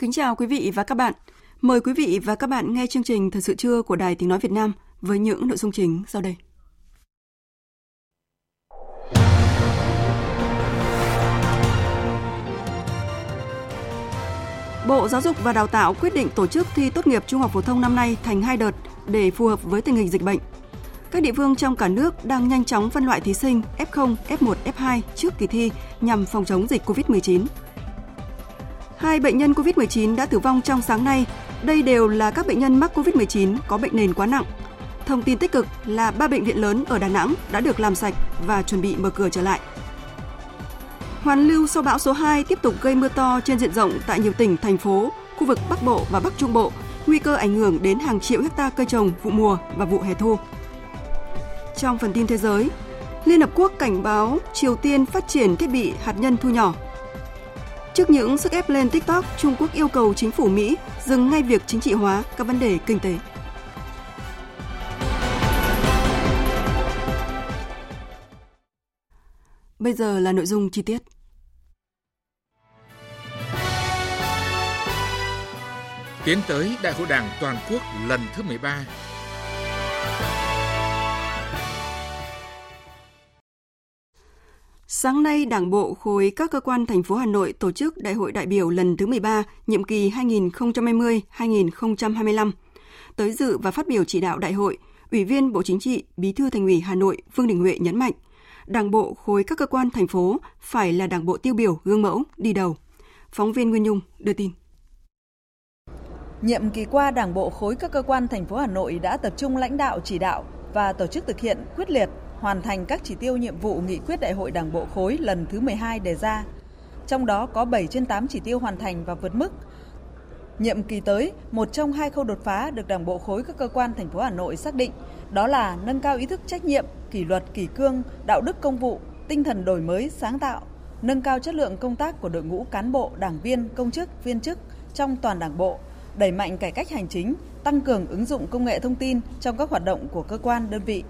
Kính chào quý vị và các bạn. Mời quý vị và các bạn nghe chương trình Thời sự trưa của Đài Tiếng Nói Việt Nam với những nội dung chính sau đây. Bộ Giáo dục và Đào tạo quyết định tổ chức thi tốt nghiệp trung học phổ thông năm nay thành hai đợt để phù hợp với tình hình dịch bệnh. Các địa phương trong cả nước đang nhanh chóng phân loại thí sinh F0, F1, F2 trước kỳ thi nhằm phòng chống dịch COVID-19. Hai bệnh nhân COVID-19 đã tử vong trong sáng nay. Đây đều là các bệnh nhân mắc COVID-19 có bệnh nền quá nặng. Thông tin tích cực là ba bệnh viện lớn ở Đà Nẵng đã được làm sạch và chuẩn bị mở cửa trở lại. Hoàn lưu sau bão số 2 tiếp tục gây mưa to trên diện rộng tại nhiều tỉnh, thành phố, khu vực Bắc Bộ và Bắc Trung Bộ, nguy cơ ảnh hưởng đến hàng triệu hecta cây trồng vụ mùa và vụ hè thu. Trong phần tin thế giới, Liên Hợp Quốc cảnh báo Triều Tiên phát triển thiết bị hạt nhân thu nhỏ Trước những sức ép lên TikTok, Trung Quốc yêu cầu chính phủ Mỹ dừng ngay việc chính trị hóa các vấn đề kinh tế. Bây giờ là nội dung chi tiết. Tiến tới Đại hội Đảng toàn quốc lần thứ 13, Sáng nay, Đảng bộ khối các cơ quan thành phố Hà Nội tổ chức Đại hội đại biểu lần thứ 13, nhiệm kỳ 2020-2025. Tới dự và phát biểu chỉ đạo đại hội, Ủy viên Bộ Chính trị, Bí thư Thành ủy Hà Nội Vương Đình Huệ nhấn mạnh, Đảng bộ khối các cơ quan thành phố phải là đảng bộ tiêu biểu, gương mẫu, đi đầu. Phóng viên Nguyên Nhung đưa tin. Nhiệm kỳ qua, Đảng bộ khối các cơ quan thành phố Hà Nội đã tập trung lãnh đạo chỉ đạo và tổ chức thực hiện quyết liệt hoàn thành các chỉ tiêu nhiệm vụ nghị quyết đại hội Đảng bộ khối lần thứ 12 đề ra. Trong đó có 7 trên 8 chỉ tiêu hoàn thành và vượt mức. Nhiệm kỳ tới, một trong hai khâu đột phá được Đảng bộ khối các cơ quan thành phố Hà Nội xác định, đó là nâng cao ý thức trách nhiệm, kỷ luật kỷ cương, đạo đức công vụ, tinh thần đổi mới, sáng tạo, nâng cao chất lượng công tác của đội ngũ cán bộ, đảng viên, công chức, viên chức trong toàn Đảng bộ, đẩy mạnh cải cách hành chính, tăng cường ứng dụng công nghệ thông tin trong các hoạt động của cơ quan đơn vị.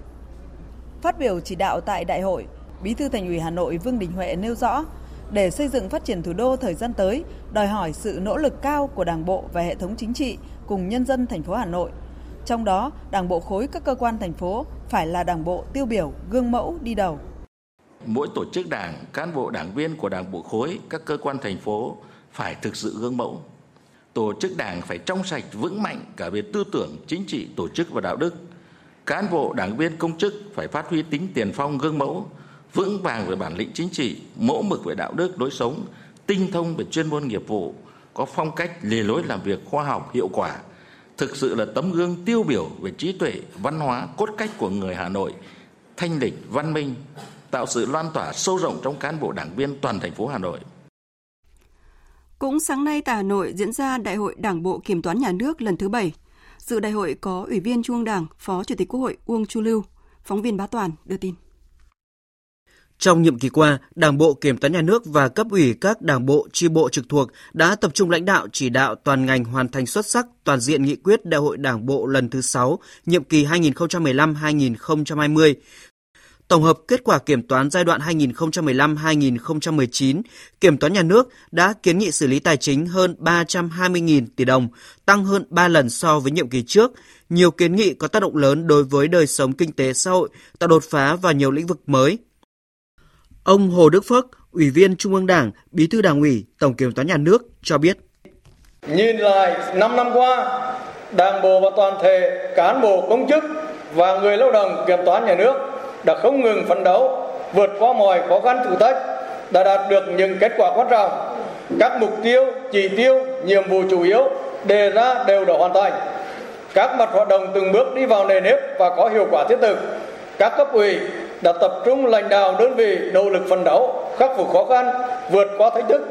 Phát biểu chỉ đạo tại đại hội, Bí thư Thành ủy Hà Nội Vương Đình Huệ nêu rõ, để xây dựng phát triển thủ đô thời gian tới, đòi hỏi sự nỗ lực cao của Đảng bộ và hệ thống chính trị cùng nhân dân thành phố Hà Nội. Trong đó, Đảng bộ khối các cơ quan thành phố phải là Đảng bộ tiêu biểu, gương mẫu đi đầu. Mỗi tổ chức đảng, cán bộ đảng viên của Đảng bộ khối, các cơ quan thành phố phải thực sự gương mẫu. Tổ chức đảng phải trong sạch, vững mạnh cả về tư tưởng, chính trị, tổ chức và đạo đức cán bộ, đảng viên, công chức phải phát huy tính tiền phong gương mẫu, vững vàng về bản lĩnh chính trị, mẫu mực về đạo đức, lối sống, tinh thông về chuyên môn nghiệp vụ, có phong cách lề lối làm việc khoa học, hiệu quả thực sự là tấm gương tiêu biểu về trí tuệ, văn hóa, cốt cách của người hà nội, thanh lịch, văn minh, tạo sự loan tỏa sâu rộng trong cán bộ, đảng viên toàn thành phố hà nội cũng sáng nay tại Hà Nội diễn ra Đại hội Đảng bộ Kiểm toán Nhà nước lần thứ 7. Dự đại hội có Ủy viên Trung ương Đảng, Phó Chủ tịch Quốc hội Uông Chu Lưu. Phóng viên Bá Toàn đưa tin. Trong nhiệm kỳ qua, Đảng bộ Kiểm toán Nhà nước và cấp ủy các đảng bộ, chi bộ trực thuộc đã tập trung lãnh đạo chỉ đạo toàn ngành hoàn thành xuất sắc toàn diện nghị quyết Đại hội Đảng bộ lần thứ 6, nhiệm kỳ 2015-2020, Tổng hợp kết quả kiểm toán giai đoạn 2015-2019, Kiểm toán nhà nước đã kiến nghị xử lý tài chính hơn 320.000 tỷ đồng, tăng hơn 3 lần so với nhiệm kỳ trước. Nhiều kiến nghị có tác động lớn đối với đời sống kinh tế xã hội, tạo đột phá vào nhiều lĩnh vực mới. Ông Hồ Đức Phước, Ủy viên Trung ương Đảng, Bí thư Đảng ủy, Tổng Kiểm toán nhà nước cho biết. Nhìn lại 5 năm qua, Đảng bộ và toàn thể cán bộ công chức và người lao động kiểm toán nhà nước đã không ngừng phấn đấu vượt qua mọi khó khăn thử thách đã đạt được những kết quả quan trọng. Các mục tiêu, chỉ tiêu, nhiệm vụ chủ yếu đề ra đều đã hoàn thành. Các mặt hoạt động từng bước đi vào nề nếp và có hiệu quả thiết thực. Các cấp ủy đã tập trung lãnh đạo đơn vị nỗ lực phấn đấu, khắc phục khó khăn, vượt qua thách thức,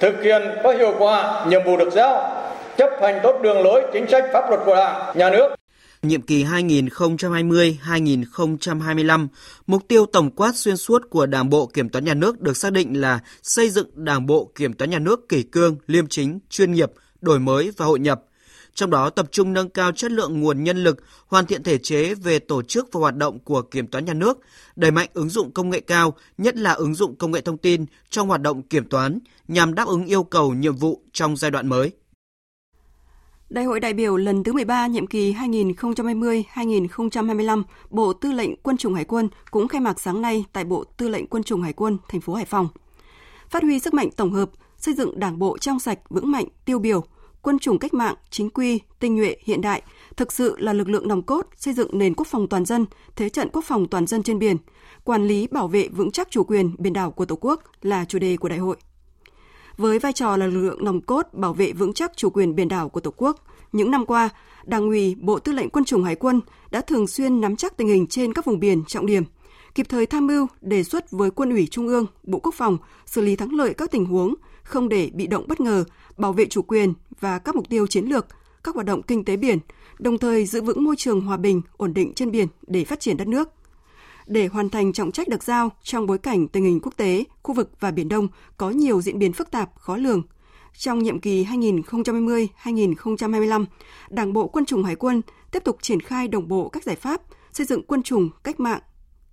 thực hiện có hiệu quả nhiệm vụ được giao, chấp hành tốt đường lối chính sách pháp luật của Đảng, nhà nước. Nhiệm kỳ 2020-2025, mục tiêu tổng quát xuyên suốt của Đảng bộ Kiểm toán Nhà nước được xác định là xây dựng Đảng bộ Kiểm toán Nhà nước kỷ cương, liêm chính, chuyên nghiệp, đổi mới và hội nhập. Trong đó tập trung nâng cao chất lượng nguồn nhân lực, hoàn thiện thể chế về tổ chức và hoạt động của Kiểm toán Nhà nước, đẩy mạnh ứng dụng công nghệ cao, nhất là ứng dụng công nghệ thông tin trong hoạt động kiểm toán nhằm đáp ứng yêu cầu nhiệm vụ trong giai đoạn mới. Đại hội đại biểu lần thứ 13 nhiệm kỳ 2020-2025, Bộ Tư lệnh Quân chủng Hải quân cũng khai mạc sáng nay tại Bộ Tư lệnh Quân chủng Hải quân, thành phố Hải Phòng. Phát huy sức mạnh tổng hợp, xây dựng Đảng bộ trong sạch, vững mạnh, tiêu biểu, quân chủng cách mạng, chính quy, tinh nhuệ, hiện đại, thực sự là lực lượng nòng cốt xây dựng nền quốc phòng toàn dân, thế trận quốc phòng toàn dân trên biển, quản lý bảo vệ vững chắc chủ quyền biển đảo của Tổ quốc là chủ đề của đại hội. Với vai trò là lực lượng nòng cốt bảo vệ vững chắc chủ quyền biển đảo của Tổ quốc, những năm qua, Đảng ủy Bộ Tư lệnh Quân chủng Hải quân đã thường xuyên nắm chắc tình hình trên các vùng biển trọng điểm, kịp thời tham mưu đề xuất với Quân ủy Trung ương, Bộ Quốc phòng xử lý thắng lợi các tình huống, không để bị động bất ngờ, bảo vệ chủ quyền và các mục tiêu chiến lược, các hoạt động kinh tế biển, đồng thời giữ vững môi trường hòa bình, ổn định trên biển để phát triển đất nước để hoàn thành trọng trách được giao trong bối cảnh tình hình quốc tế, khu vực và Biển Đông có nhiều diễn biến phức tạp, khó lường. Trong nhiệm kỳ 2020-2025, Đảng bộ Quân chủng Hải quân tiếp tục triển khai đồng bộ các giải pháp xây dựng quân chủng cách mạng,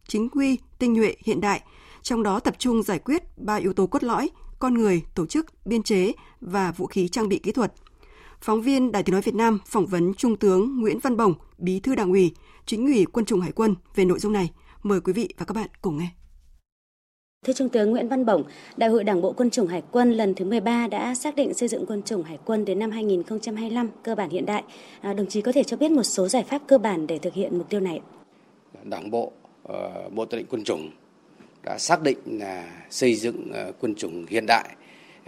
chính quy, tinh nhuệ, hiện đại, trong đó tập trung giải quyết ba yếu tố cốt lõi, con người, tổ chức, biên chế và vũ khí trang bị kỹ thuật. Phóng viên Đài Tiếng Nói Việt Nam phỏng vấn Trung tướng Nguyễn Văn Bổng, Bí thư Đảng ủy, Chính ủy Quân chủng Hải quân về nội dung này. Mời quý vị và các bạn cùng nghe. Thưa Trung tướng Nguyễn Văn Bổng, Đại hội Đảng bộ Quân chủng Hải quân lần thứ 13 đã xác định xây dựng quân chủng Hải quân đến năm 2025 cơ bản hiện đại. À, đồng chí có thể cho biết một số giải pháp cơ bản để thực hiện mục tiêu này? Đảng bộ, uh, Bộ Tư lệnh Quân chủng đã xác định là xây dựng uh, quân chủng hiện đại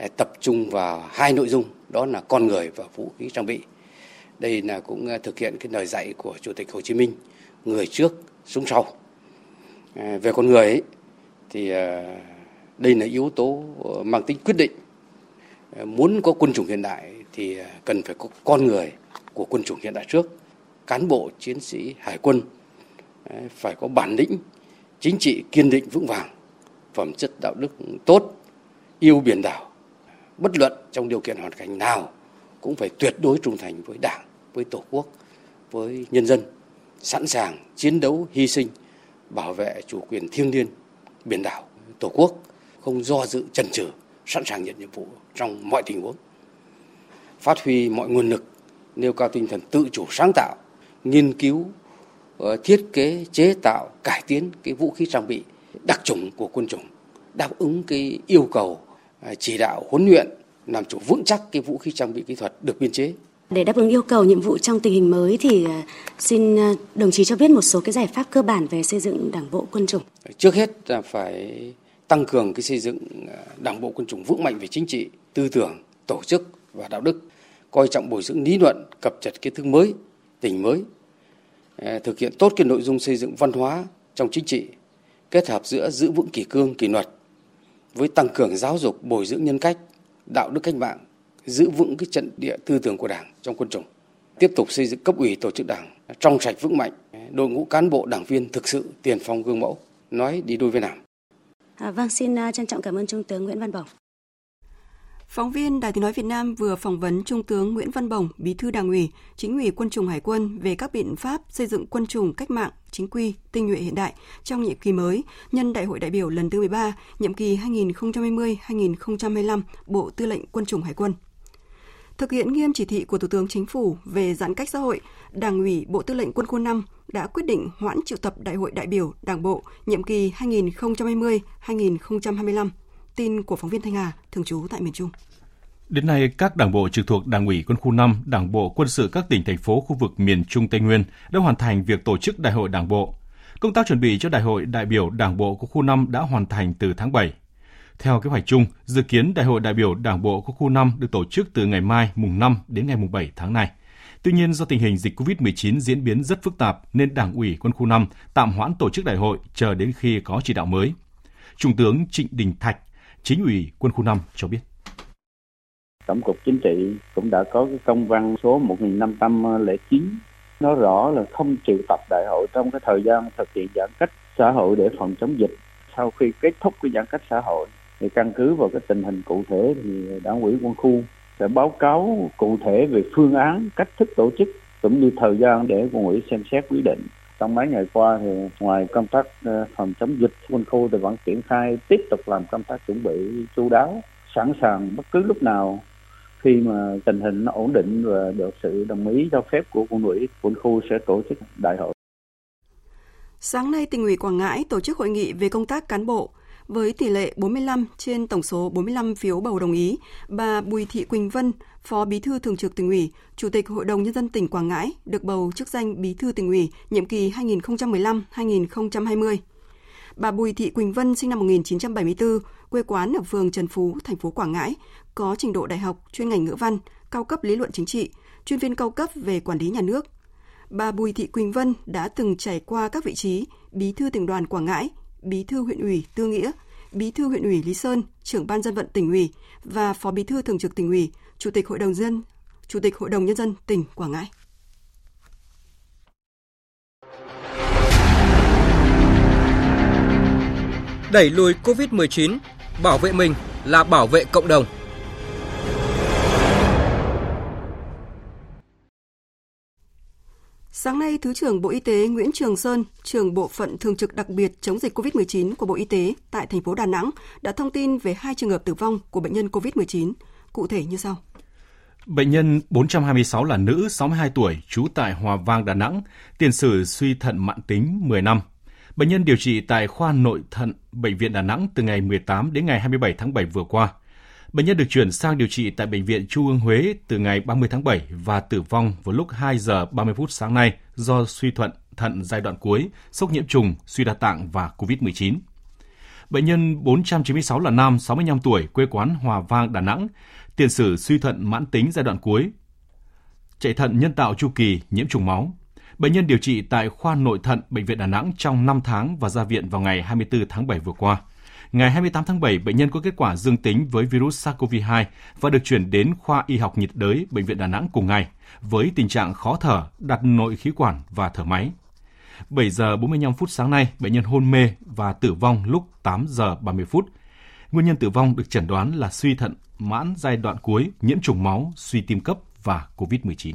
uh, tập trung vào hai nội dung, đó là con người và vũ khí trang bị. Đây là cũng thực hiện cái lời dạy của Chủ tịch Hồ Chí Minh, người trước, súng sau. Ờ, về con người ấy, thì ờ, đây là yếu tố ờ, mang tính quyết định. Muốn có quân chủng hiện đại thì cần phải có con người của quân chủng hiện đại trước. Cán bộ chiến sĩ hải quân phải có bản lĩnh chính trị kiên định vững vàng phẩm chất đạo đức tốt yêu biển đảo. Bất luận trong điều kiện hoàn cảnh nào cũng phải tuyệt đối trung thành với đảng với tổ quốc với nhân dân sẵn sàng chiến đấu hy sinh bảo vệ chủ quyền thiêng liêng, biển đảo, tổ quốc, không do dự chần chừ, sẵn sàng nhận nhiệm vụ trong mọi tình huống. Phát huy mọi nguồn lực, nêu cao tinh thần tự chủ sáng tạo, nghiên cứu ờ, thiết kế, chế tạo, cải tiến cái vũ khí trang bị đặc trùng của quân chủng, đáp ứng cái yêu cầu ờ, chỉ đạo huấn luyện, làm chủ vững chắc cái vũ khí trang bị kỹ thuật được biên chế để đáp ứng yêu cầu nhiệm vụ trong tình hình mới thì à, xin à, đồng chí cho biết một số cái giải pháp cơ bản về xây dựng đảng bộ quân chủng. Trước hết là phải tăng cường cái xây dựng à, đảng bộ quân chủng vững mạnh về chính trị, tư tưởng, tổ chức và đạo đức, coi trọng bồi dưỡng lý luận, cập nhật kiến thức mới, tình mới, thực hiện tốt cái nội dung xây dựng văn hóa trong chính trị, kết hợp giữa giữ vững kỷ cương, kỷ luật với tăng cường giáo dục, bồi dưỡng nhân cách, đạo đức cách mạng giữ vững cái trận địa tư tưởng của Đảng trong quân chủng, tiếp tục xây dựng cấp ủy tổ chức Đảng trong sạch vững mạnh, đội ngũ cán bộ đảng viên thực sự tiền phong gương mẫu, nói đi đôi với làm. À, vâng, xin à, trân trọng cảm ơn Trung tướng Nguyễn Văn Bổng. Phóng viên Đài Tiếng Nói Việt Nam vừa phỏng vấn Trung tướng Nguyễn Văn Bổng, Bí thư Đảng ủy, Chính ủy Quân chủng Hải quân về các biện pháp xây dựng quân chủng cách mạng, chính quy, tinh nhuệ hiện đại trong nhiệm kỳ mới nhân Đại hội đại biểu lần thứ 13, nhiệm kỳ 2020-2025, Bộ Tư lệnh Quân chủng Hải quân. Thực hiện nghiêm chỉ thị của Thủ tướng Chính phủ về giãn cách xã hội, Đảng ủy Bộ Tư lệnh Quân khu 5 đã quyết định hoãn triệu tập Đại hội đại biểu Đảng bộ nhiệm kỳ 2020-2025. Tin của phóng viên Thanh Hà, thường trú tại miền Trung. Đến nay, các đảng bộ trực thuộc Đảng ủy Quân khu 5, Đảng bộ quân sự các tỉnh thành phố khu vực miền Trung Tây Nguyên đã hoàn thành việc tổ chức Đại hội Đảng bộ. Công tác chuẩn bị cho Đại hội đại biểu Đảng bộ của khu 5 đã hoàn thành từ tháng 7. Theo kế hoạch chung, dự kiến Đại hội đại biểu Đảng bộ quân khu 5 được tổ chức từ ngày mai mùng 5 đến ngày mùng 7 tháng này. Tuy nhiên do tình hình dịch COVID-19 diễn biến rất phức tạp nên Đảng ủy quân khu 5 tạm hoãn tổ chức đại hội chờ đến khi có chỉ đạo mới. Trung tướng Trịnh Đình Thạch, chính ủy quân khu 5 cho biết. Tổng cục Chính trị cũng đã có cái công văn số 1509 nó rõ là không triệu tập đại hội trong cái thời gian thực hiện giãn cách xã hội để phòng chống dịch. Sau khi kết thúc cái giãn cách xã hội thì căn cứ vào cái tình hình cụ thể thì đảng ủy quân khu sẽ báo cáo cụ thể về phương án cách thức tổ chức cũng như thời gian để quân ủy xem xét quyết định trong mấy ngày qua thì ngoài công tác ờ, phòng chống dịch quân khu thì vẫn triển khai tiếp tục làm công tác chuẩn bị chú đáo sẵn sàng bất cứ lúc nào khi mà tình hình nó ổn định và được sự đồng ý cho phép của quân ủy quân khu sẽ tổ chức đại hội Sáng nay, tỉnh ủy Quảng Ngãi tổ chức hội nghị về công tác cán bộ. Với tỷ lệ 45 trên tổng số 45 phiếu bầu đồng ý, bà Bùi Thị Quỳnh Vân, Phó Bí thư Thường trực tỉnh ủy, Chủ tịch Hội đồng Nhân dân tỉnh Quảng Ngãi được bầu chức danh Bí thư tỉnh ủy nhiệm kỳ 2015-2020. Bà Bùi Thị Quỳnh Vân sinh năm 1974, quê quán ở phường Trần Phú, thành phố Quảng Ngãi, có trình độ đại học chuyên ngành ngữ văn, cao cấp lý luận chính trị, chuyên viên cao cấp về quản lý nhà nước. Bà Bùi Thị Quỳnh Vân đã từng trải qua các vị trí Bí thư tỉnh đoàn Quảng Ngãi, Bí thư huyện ủy Tư Nghĩa, Bí thư huyện ủy Lý Sơn, trưởng ban dân vận tỉnh ủy và Phó Bí thư thường trực tỉnh ủy, Chủ tịch Hội đồng dân, Chủ tịch Hội đồng nhân dân tỉnh Quảng Ngãi. Đẩy lùi COVID-19, bảo vệ mình là bảo vệ cộng đồng. Sáng nay, Thứ trưởng Bộ Y tế Nguyễn Trường Sơn, trưởng bộ phận thường trực đặc biệt chống dịch COVID-19 của Bộ Y tế tại thành phố Đà Nẵng đã thông tin về hai trường hợp tử vong của bệnh nhân COVID-19. Cụ thể như sau. Bệnh nhân 426 là nữ 62 tuổi, trú tại Hòa Vang, Đà Nẵng, tiền sử suy thận mãn tính 10 năm. Bệnh nhân điều trị tại khoa nội thận Bệnh viện Đà Nẵng từ ngày 18 đến ngày 27 tháng 7 vừa qua. Bệnh nhân được chuyển sang điều trị tại Bệnh viện Trung ương Huế từ ngày 30 tháng 7 và tử vong vào lúc 2 giờ 30 phút sáng nay do suy thuận thận giai đoạn cuối, sốc nhiễm trùng, suy đa tạng và COVID-19. Bệnh nhân 496 là nam 65 tuổi, quê quán Hòa Vang, Đà Nẵng, tiền sử suy thận mãn tính giai đoạn cuối, chạy thận nhân tạo chu kỳ, nhiễm trùng máu. Bệnh nhân điều trị tại khoa nội thận Bệnh viện Đà Nẵng trong 5 tháng và ra viện vào ngày 24 tháng 7 vừa qua. Ngày 28 tháng 7, bệnh nhân có kết quả dương tính với virus SARS-CoV-2 và được chuyển đến khoa y học nhiệt đới Bệnh viện Đà Nẵng cùng ngày với tình trạng khó thở, đặt nội khí quản và thở máy. 7 giờ 45 phút sáng nay, bệnh nhân hôn mê và tử vong lúc 8 giờ 30 phút. Nguyên nhân tử vong được chẩn đoán là suy thận mãn giai đoạn cuối, nhiễm trùng máu, suy tim cấp và COVID-19.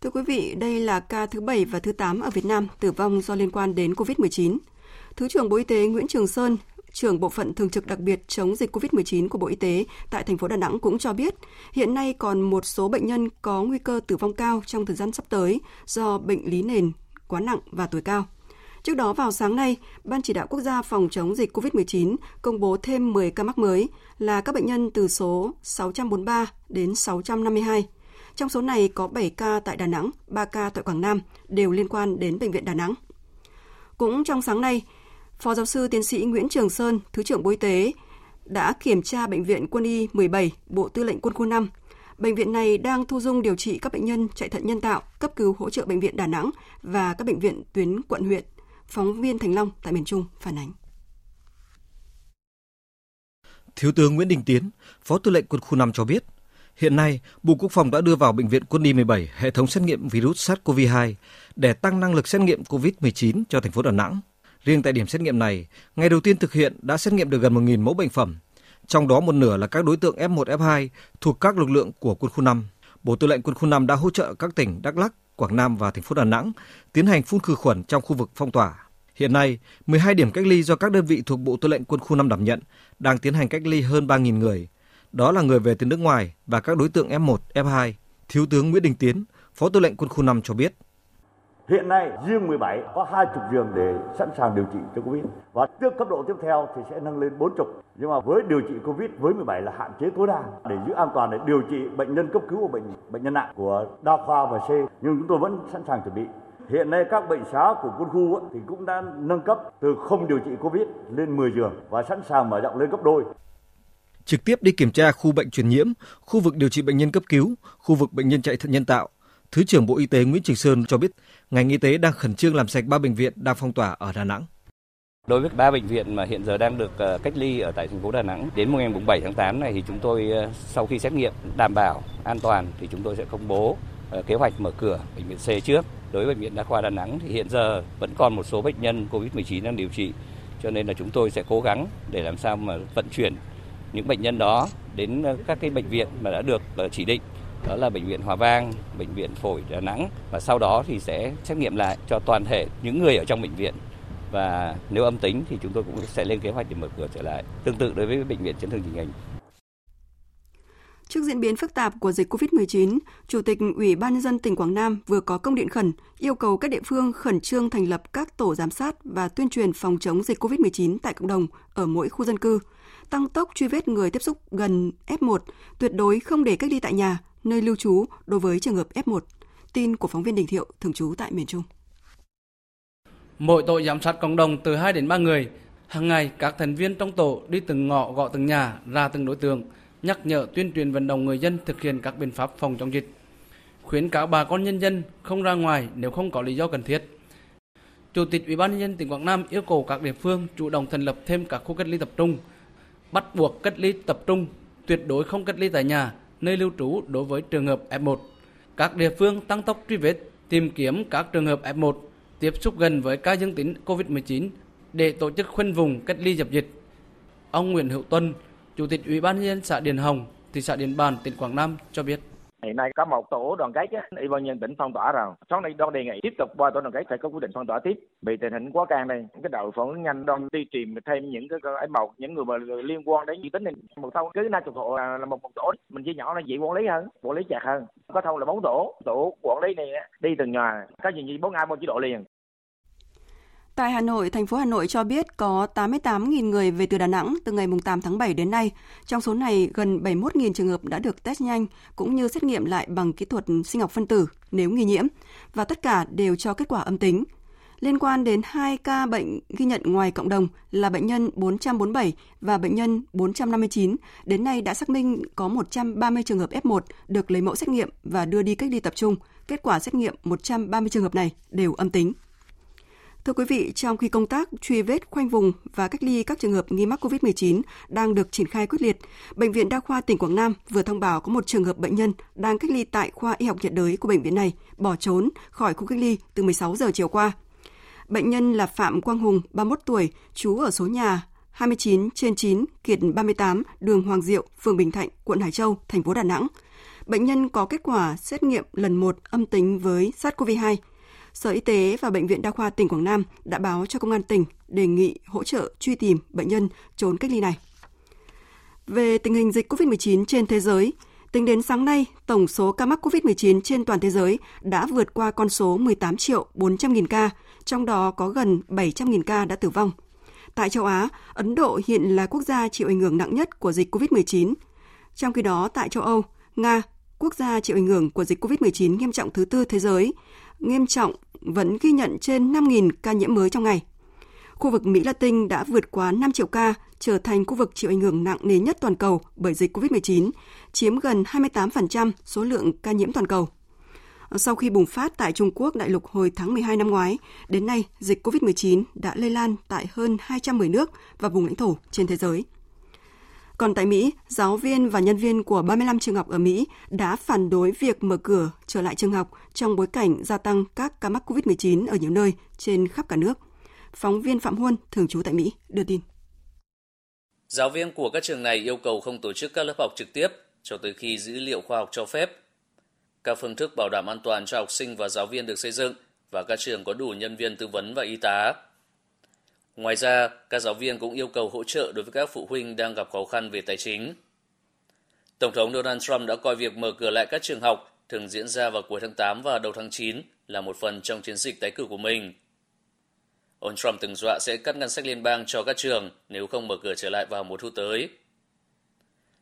Thưa quý vị, đây là ca thứ 7 và thứ 8 ở Việt Nam tử vong do liên quan đến COVID-19. Thứ trưởng Bộ Y tế Nguyễn Trường Sơn trưởng bộ phận thường trực đặc biệt chống dịch COVID-19 của Bộ Y tế tại thành phố Đà Nẵng cũng cho biết, hiện nay còn một số bệnh nhân có nguy cơ tử vong cao trong thời gian sắp tới do bệnh lý nền quá nặng và tuổi cao. Trước đó vào sáng nay, Ban chỉ đạo quốc gia phòng chống dịch COVID-19 công bố thêm 10 ca mắc mới là các bệnh nhân từ số 643 đến 652. Trong số này có 7 ca tại Đà Nẵng, 3 ca tại Quảng Nam, đều liên quan đến Bệnh viện Đà Nẵng. Cũng trong sáng nay, Phó giáo sư tiến sĩ Nguyễn Trường Sơn, Thứ trưởng Bộ Y tế, đã kiểm tra Bệnh viện Quân y 17, Bộ Tư lệnh Quân khu 5. Bệnh viện này đang thu dung điều trị các bệnh nhân chạy thận nhân tạo, cấp cứu hỗ trợ Bệnh viện Đà Nẵng và các bệnh viện tuyến quận huyện. Phóng viên Thành Long tại miền Trung phản ánh. Thiếu tướng Nguyễn Đình Tiến, Phó Tư lệnh Quân khu 5 cho biết, hiện nay Bộ Quốc phòng đã đưa vào Bệnh viện Quân y 17 hệ thống xét nghiệm virus SARS-CoV-2 để tăng năng lực xét nghiệm COVID-19 cho thành phố Đà Nẵng. Riêng tại điểm xét nghiệm này, ngày đầu tiên thực hiện đã xét nghiệm được gần 1.000 mẫu bệnh phẩm, trong đó một nửa là các đối tượng F1, F2 thuộc các lực lượng của quân khu 5. Bộ Tư lệnh quân khu 5 đã hỗ trợ các tỉnh Đắk Lắk, Quảng Nam và thành phố Đà Nẵng tiến hành phun khử khuẩn trong khu vực phong tỏa. Hiện nay, 12 điểm cách ly do các đơn vị thuộc Bộ Tư lệnh quân khu 5 đảm nhận đang tiến hành cách ly hơn 3.000 người. Đó là người về từ nước ngoài và các đối tượng F1, F2. Thiếu tướng Nguyễn Đình Tiến, Phó Tư lệnh quân khu 5 cho biết. Hiện nay riêng 17 có 20 giường để sẵn sàng điều trị cho Covid và tiếp cấp độ tiếp theo thì sẽ nâng lên 40. Nhưng mà với điều trị Covid với 17 là hạn chế tối đa để giữ an toàn để điều trị bệnh nhân cấp cứu của bệnh bệnh nhân nặng của đa khoa và C nhưng chúng tôi vẫn sẵn sàng chuẩn bị. Hiện nay các bệnh xá của quân khu thì cũng đã nâng cấp từ không điều trị Covid lên 10 giường và sẵn sàng mở rộng lên gấp đôi. trực tiếp đi kiểm tra khu bệnh truyền nhiễm, khu vực điều trị bệnh nhân cấp cứu, khu vực bệnh nhân chạy thận nhân tạo. Thứ trưởng Bộ Y tế Nguyễn Trường Sơn cho biết, ngành y tế đang khẩn trương làm sạch ba bệnh viện đang phong tỏa ở Đà Nẵng. Đối với ba bệnh viện mà hiện giờ đang được ờ, cách ly ở tại thành phố Đà Nẵng, đến ngày 7 tháng 8 này thì chúng tôi ờ, sau khi xét nghiệm đảm bảo an toàn thì chúng tôi sẽ công bố ờ, kế hoạch mở cửa bệnh viện C trước. Đối với bệnh viện Đa khoa Đà Nẵng thì hiện giờ vẫn còn một số bệnh nhân COVID-19 đang điều trị cho nên là chúng tôi sẽ cố gắng để làm sao mà vận chuyển những bệnh nhân đó đến các cái bệnh viện mà đã được chỉ định đó là bệnh viện Hòa Vang, bệnh viện Phổi Đà Nẵng và sau đó thì sẽ xét nghiệm lại cho toàn thể những người ở trong bệnh viện và nếu âm tính thì chúng tôi cũng sẽ lên kế hoạch để mở cửa trở lại. Tương tự đối với bệnh viện chấn thương chỉnh hình. Trước diễn biến phức tạp của dịch COVID-19, Chủ tịch Ủy ban nhân dân tỉnh Quảng Nam vừa có công điện khẩn yêu cầu các địa phương khẩn trương thành lập các tổ giám sát và tuyên truyền phòng chống dịch COVID-19 tại cộng đồng ở mỗi khu dân cư, tăng tốc truy vết người tiếp xúc gần F1, tuyệt đối không để cách ly tại nhà, nơi lưu trú đối với trường hợp F1. Tin của phóng viên Đình Thiệu thường trú tại miền Trung. Mỗi tổ giám sát cộng đồng từ 2 đến 3 người. Hàng ngày, các thành viên trong tổ đi từng ngõ gõ từng nhà, ra từng đối tượng, nhắc nhở tuyên truyền vận động người dân thực hiện các biện pháp phòng chống dịch. Khuyến cáo bà con nhân dân không ra ngoài nếu không có lý do cần thiết. Chủ tịch Ủy ban nhân dân tỉnh Quảng Nam yêu cầu các địa phương chủ động thành lập thêm các khu cách ly tập trung, bắt buộc cách ly tập trung, tuyệt đối không cách ly tại nhà, nơi lưu trú đối với trường hợp F1. Các địa phương tăng tốc truy vết, tìm kiếm các trường hợp F1 tiếp xúc gần với ca dương tính COVID-19 để tổ chức khoanh vùng cách ly dập dịch. Ông Nguyễn Hữu Tuân, Chủ tịch Ủy ban nhân dân xã Điền Hồng, thị xã Điện Bàn, tỉnh Quảng Nam cho biết. Hiện nay có một tổ đoàn kết, Ủy ban nhân tỉnh phong tỏa rồi. Sau này đoàn đề nghị tiếp tục qua tổ đoàn kết phải có quyết định phong tỏa tiếp. Vì tình hình quá căng đây, cái đội phản ứng nhanh đoàn đi tìm thêm những cái ấy một những người mà liên quan đến di tính này. Một thôn cứ 50 hộ là, là một, một tổ, mình chia nhỏ là dễ quản lý hơn, quản lý chặt hơn. Có thôn là bốn tổ, tổ quản lý này đi từng nhà, có gì gì bốn ai bốn chế độ liền. Tại Hà Nội, thành phố Hà Nội cho biết có 88.000 người về từ Đà Nẵng từ ngày 8 tháng 7 đến nay. Trong số này, gần 71.000 trường hợp đã được test nhanh cũng như xét nghiệm lại bằng kỹ thuật sinh học phân tử nếu nghi nhiễm và tất cả đều cho kết quả âm tính. Liên quan đến hai ca bệnh ghi nhận ngoài cộng đồng là bệnh nhân 447 và bệnh nhân 459, đến nay đã xác minh có 130 trường hợp F1 được lấy mẫu xét nghiệm và đưa đi cách ly tập trung. Kết quả xét nghiệm 130 trường hợp này đều âm tính. Thưa quý vị, trong khi công tác truy vết khoanh vùng và cách ly các trường hợp nghi mắc COVID-19 đang được triển khai quyết liệt, Bệnh viện Đa khoa tỉnh Quảng Nam vừa thông báo có một trường hợp bệnh nhân đang cách ly tại khoa y học nhiệt đới của bệnh viện này bỏ trốn khỏi khu cách ly từ 16 giờ chiều qua. Bệnh nhân là Phạm Quang Hùng, 31 tuổi, trú ở số nhà 29 trên 9, Kiệt 38, đường Hoàng Diệu, phường Bình Thạnh, quận Hải Châu, thành phố Đà Nẵng. Bệnh nhân có kết quả xét nghiệm lần 1 âm tính với SARS-CoV-2 Sở Y tế và Bệnh viện Đa khoa tỉnh Quảng Nam đã báo cho Công an tỉnh đề nghị hỗ trợ truy tìm bệnh nhân trốn cách ly này. Về tình hình dịch COVID-19 trên thế giới, tính đến sáng nay, tổng số ca mắc COVID-19 trên toàn thế giới đã vượt qua con số 18 triệu 400 nghìn ca, trong đó có gần 700 nghìn ca đã tử vong. Tại châu Á, Ấn Độ hiện là quốc gia chịu ảnh hưởng nặng nhất của dịch COVID-19. Trong khi đó, tại châu Âu, Nga, quốc gia chịu ảnh hưởng của dịch COVID-19 nghiêm trọng thứ tư thế giới, nghiêm trọng vẫn ghi nhận trên 5.000 ca nhiễm mới trong ngày. Khu vực Mỹ Latin đã vượt quá 5 triệu ca, trở thành khu vực chịu ảnh hưởng nặng nề nhất toàn cầu bởi dịch COVID-19, chiếm gần 28% số lượng ca nhiễm toàn cầu. Sau khi bùng phát tại Trung Quốc đại lục hồi tháng 12 năm ngoái, đến nay dịch COVID-19 đã lây lan tại hơn 210 nước và vùng lãnh thổ trên thế giới. Còn tại Mỹ, giáo viên và nhân viên của 35 trường học ở Mỹ đã phản đối việc mở cửa trở lại trường học trong bối cảnh gia tăng các ca mắc COVID-19 ở nhiều nơi trên khắp cả nước. Phóng viên Phạm Huân, thường trú tại Mỹ, đưa tin. Giáo viên của các trường này yêu cầu không tổ chức các lớp học trực tiếp cho tới khi dữ liệu khoa học cho phép. Các phương thức bảo đảm an toàn cho học sinh và giáo viên được xây dựng và các trường có đủ nhân viên tư vấn và y tá Ngoài ra, các giáo viên cũng yêu cầu hỗ trợ đối với các phụ huynh đang gặp khó khăn về tài chính. Tổng thống Donald Trump đã coi việc mở cửa lại các trường học thường diễn ra vào cuối tháng 8 và đầu tháng 9 là một phần trong chiến dịch tái cử của mình. Ông Trump từng dọa sẽ cắt ngân sách liên bang cho các trường nếu không mở cửa trở lại vào mùa thu tới.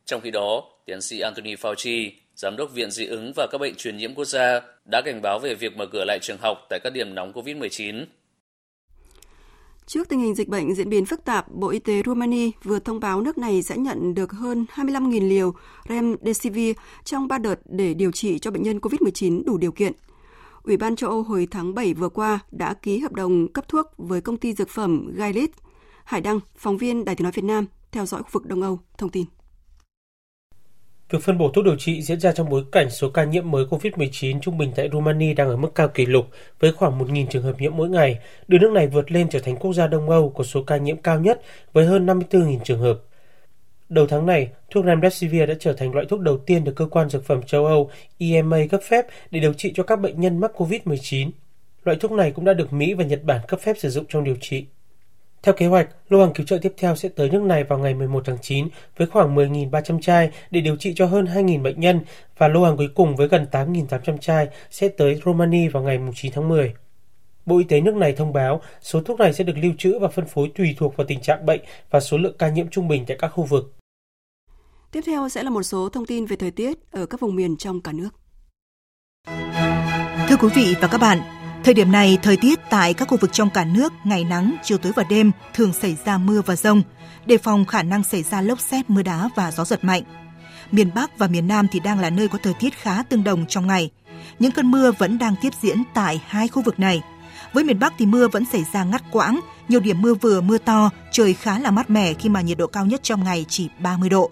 Trong khi đó, tiến sĩ Anthony Fauci, giám đốc Viện Dị ứng và các bệnh truyền nhiễm quốc gia, đã cảnh báo về việc mở cửa lại trường học tại các điểm nóng COVID-19 Trước tình hình dịch bệnh diễn biến phức tạp, Bộ Y tế Romania vừa thông báo nước này sẽ nhận được hơn 25.000 liều Remdesivir trong 3 đợt để điều trị cho bệnh nhân COVID-19 đủ điều kiện. Ủy ban châu Âu hồi tháng 7 vừa qua đã ký hợp đồng cấp thuốc với công ty dược phẩm Gilead. Hải Đăng, phóng viên Đài tiếng nói Việt Nam, theo dõi khu vực Đông Âu, thông tin. Việc phân bổ thuốc điều trị diễn ra trong bối cảnh số ca nhiễm mới COVID-19 trung bình tại Romania đang ở mức cao kỷ lục với khoảng 1.000 trường hợp nhiễm mỗi ngày, đưa nước này vượt lên trở thành quốc gia Đông Âu có số ca nhiễm cao nhất với hơn 54.000 trường hợp. Đầu tháng này, thuốc Remdesivir đã trở thành loại thuốc đầu tiên được cơ quan dược phẩm châu Âu EMA cấp phép để điều trị cho các bệnh nhân mắc COVID-19. Loại thuốc này cũng đã được Mỹ và Nhật Bản cấp phép sử dụng trong điều trị. Theo kế hoạch, lô hàng cứu trợ tiếp theo sẽ tới nước này vào ngày 11 tháng 9 với khoảng 10.300 chai để điều trị cho hơn 2.000 bệnh nhân và lô hàng cuối cùng với gần 8.800 chai sẽ tới Romania vào ngày 9 tháng 10. Bộ Y tế nước này thông báo số thuốc này sẽ được lưu trữ và phân phối tùy thuộc vào tình trạng bệnh và số lượng ca nhiễm trung bình tại các khu vực. Tiếp theo sẽ là một số thông tin về thời tiết ở các vùng miền trong cả nước. Thưa quý vị và các bạn, Thời điểm này, thời tiết tại các khu vực trong cả nước ngày nắng, chiều tối và đêm thường xảy ra mưa và rông, đề phòng khả năng xảy ra lốc xét, mưa đá và gió giật mạnh. Miền Bắc và miền Nam thì đang là nơi có thời tiết khá tương đồng trong ngày. Những cơn mưa vẫn đang tiếp diễn tại hai khu vực này. Với miền Bắc thì mưa vẫn xảy ra ngắt quãng, nhiều điểm mưa vừa mưa to, trời khá là mát mẻ khi mà nhiệt độ cao nhất trong ngày chỉ 30 độ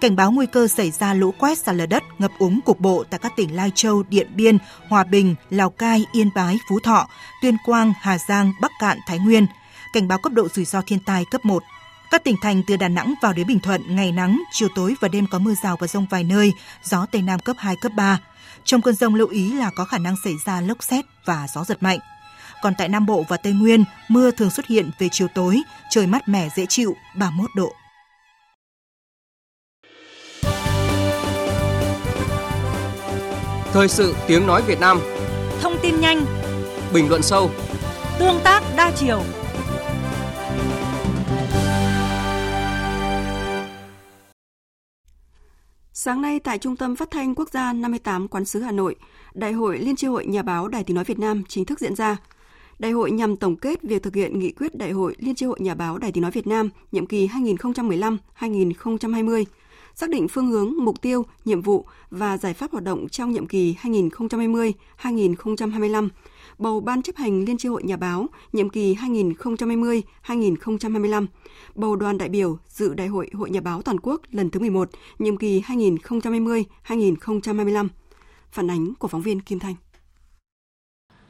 cảnh báo nguy cơ xảy ra lũ quét sạt lở đất, ngập úng cục bộ tại các tỉnh Lai Châu, Điện Biên, Hòa Bình, Lào Cai, Yên Bái, Phú Thọ, Tuyên Quang, Hà Giang, Bắc Cạn, Thái Nguyên. Cảnh báo cấp độ rủi ro thiên tai cấp 1. Các tỉnh thành từ Đà Nẵng vào đến Bình Thuận ngày nắng, chiều tối và đêm có mưa rào và rông vài nơi, gió Tây Nam cấp 2, cấp 3. Trong cơn rông lưu ý là có khả năng xảy ra lốc xét và gió giật mạnh. Còn tại Nam Bộ và Tây Nguyên, mưa thường xuất hiện về chiều tối, trời mát mẻ dễ chịu, 31 độ. Thời sự tiếng nói Việt Nam. Thông tin nhanh. Bình luận sâu. Tương tác đa chiều. Sáng nay tại Trung tâm Phát thanh Quốc gia 58 Quán sứ Hà Nội, Đại hội Liên tri hội Nhà báo Đài Tiếng nói Việt Nam chính thức diễn ra. Đại hội nhằm tổng kết việc thực hiện nghị quyết Đại hội Liên tri hội Nhà báo Đài Tiếng nói Việt Nam nhiệm kỳ 2015-2020 xác định phương hướng, mục tiêu, nhiệm vụ và giải pháp hoạt động trong nhiệm kỳ 2020-2025, bầu Ban chấp hành Liên tri hội Nhà báo nhiệm kỳ 2020-2025, bầu đoàn đại biểu dự Đại hội Hội Nhà báo Toàn quốc lần thứ 11, nhiệm kỳ 2020-2025. Phản ánh của phóng viên Kim Thanh.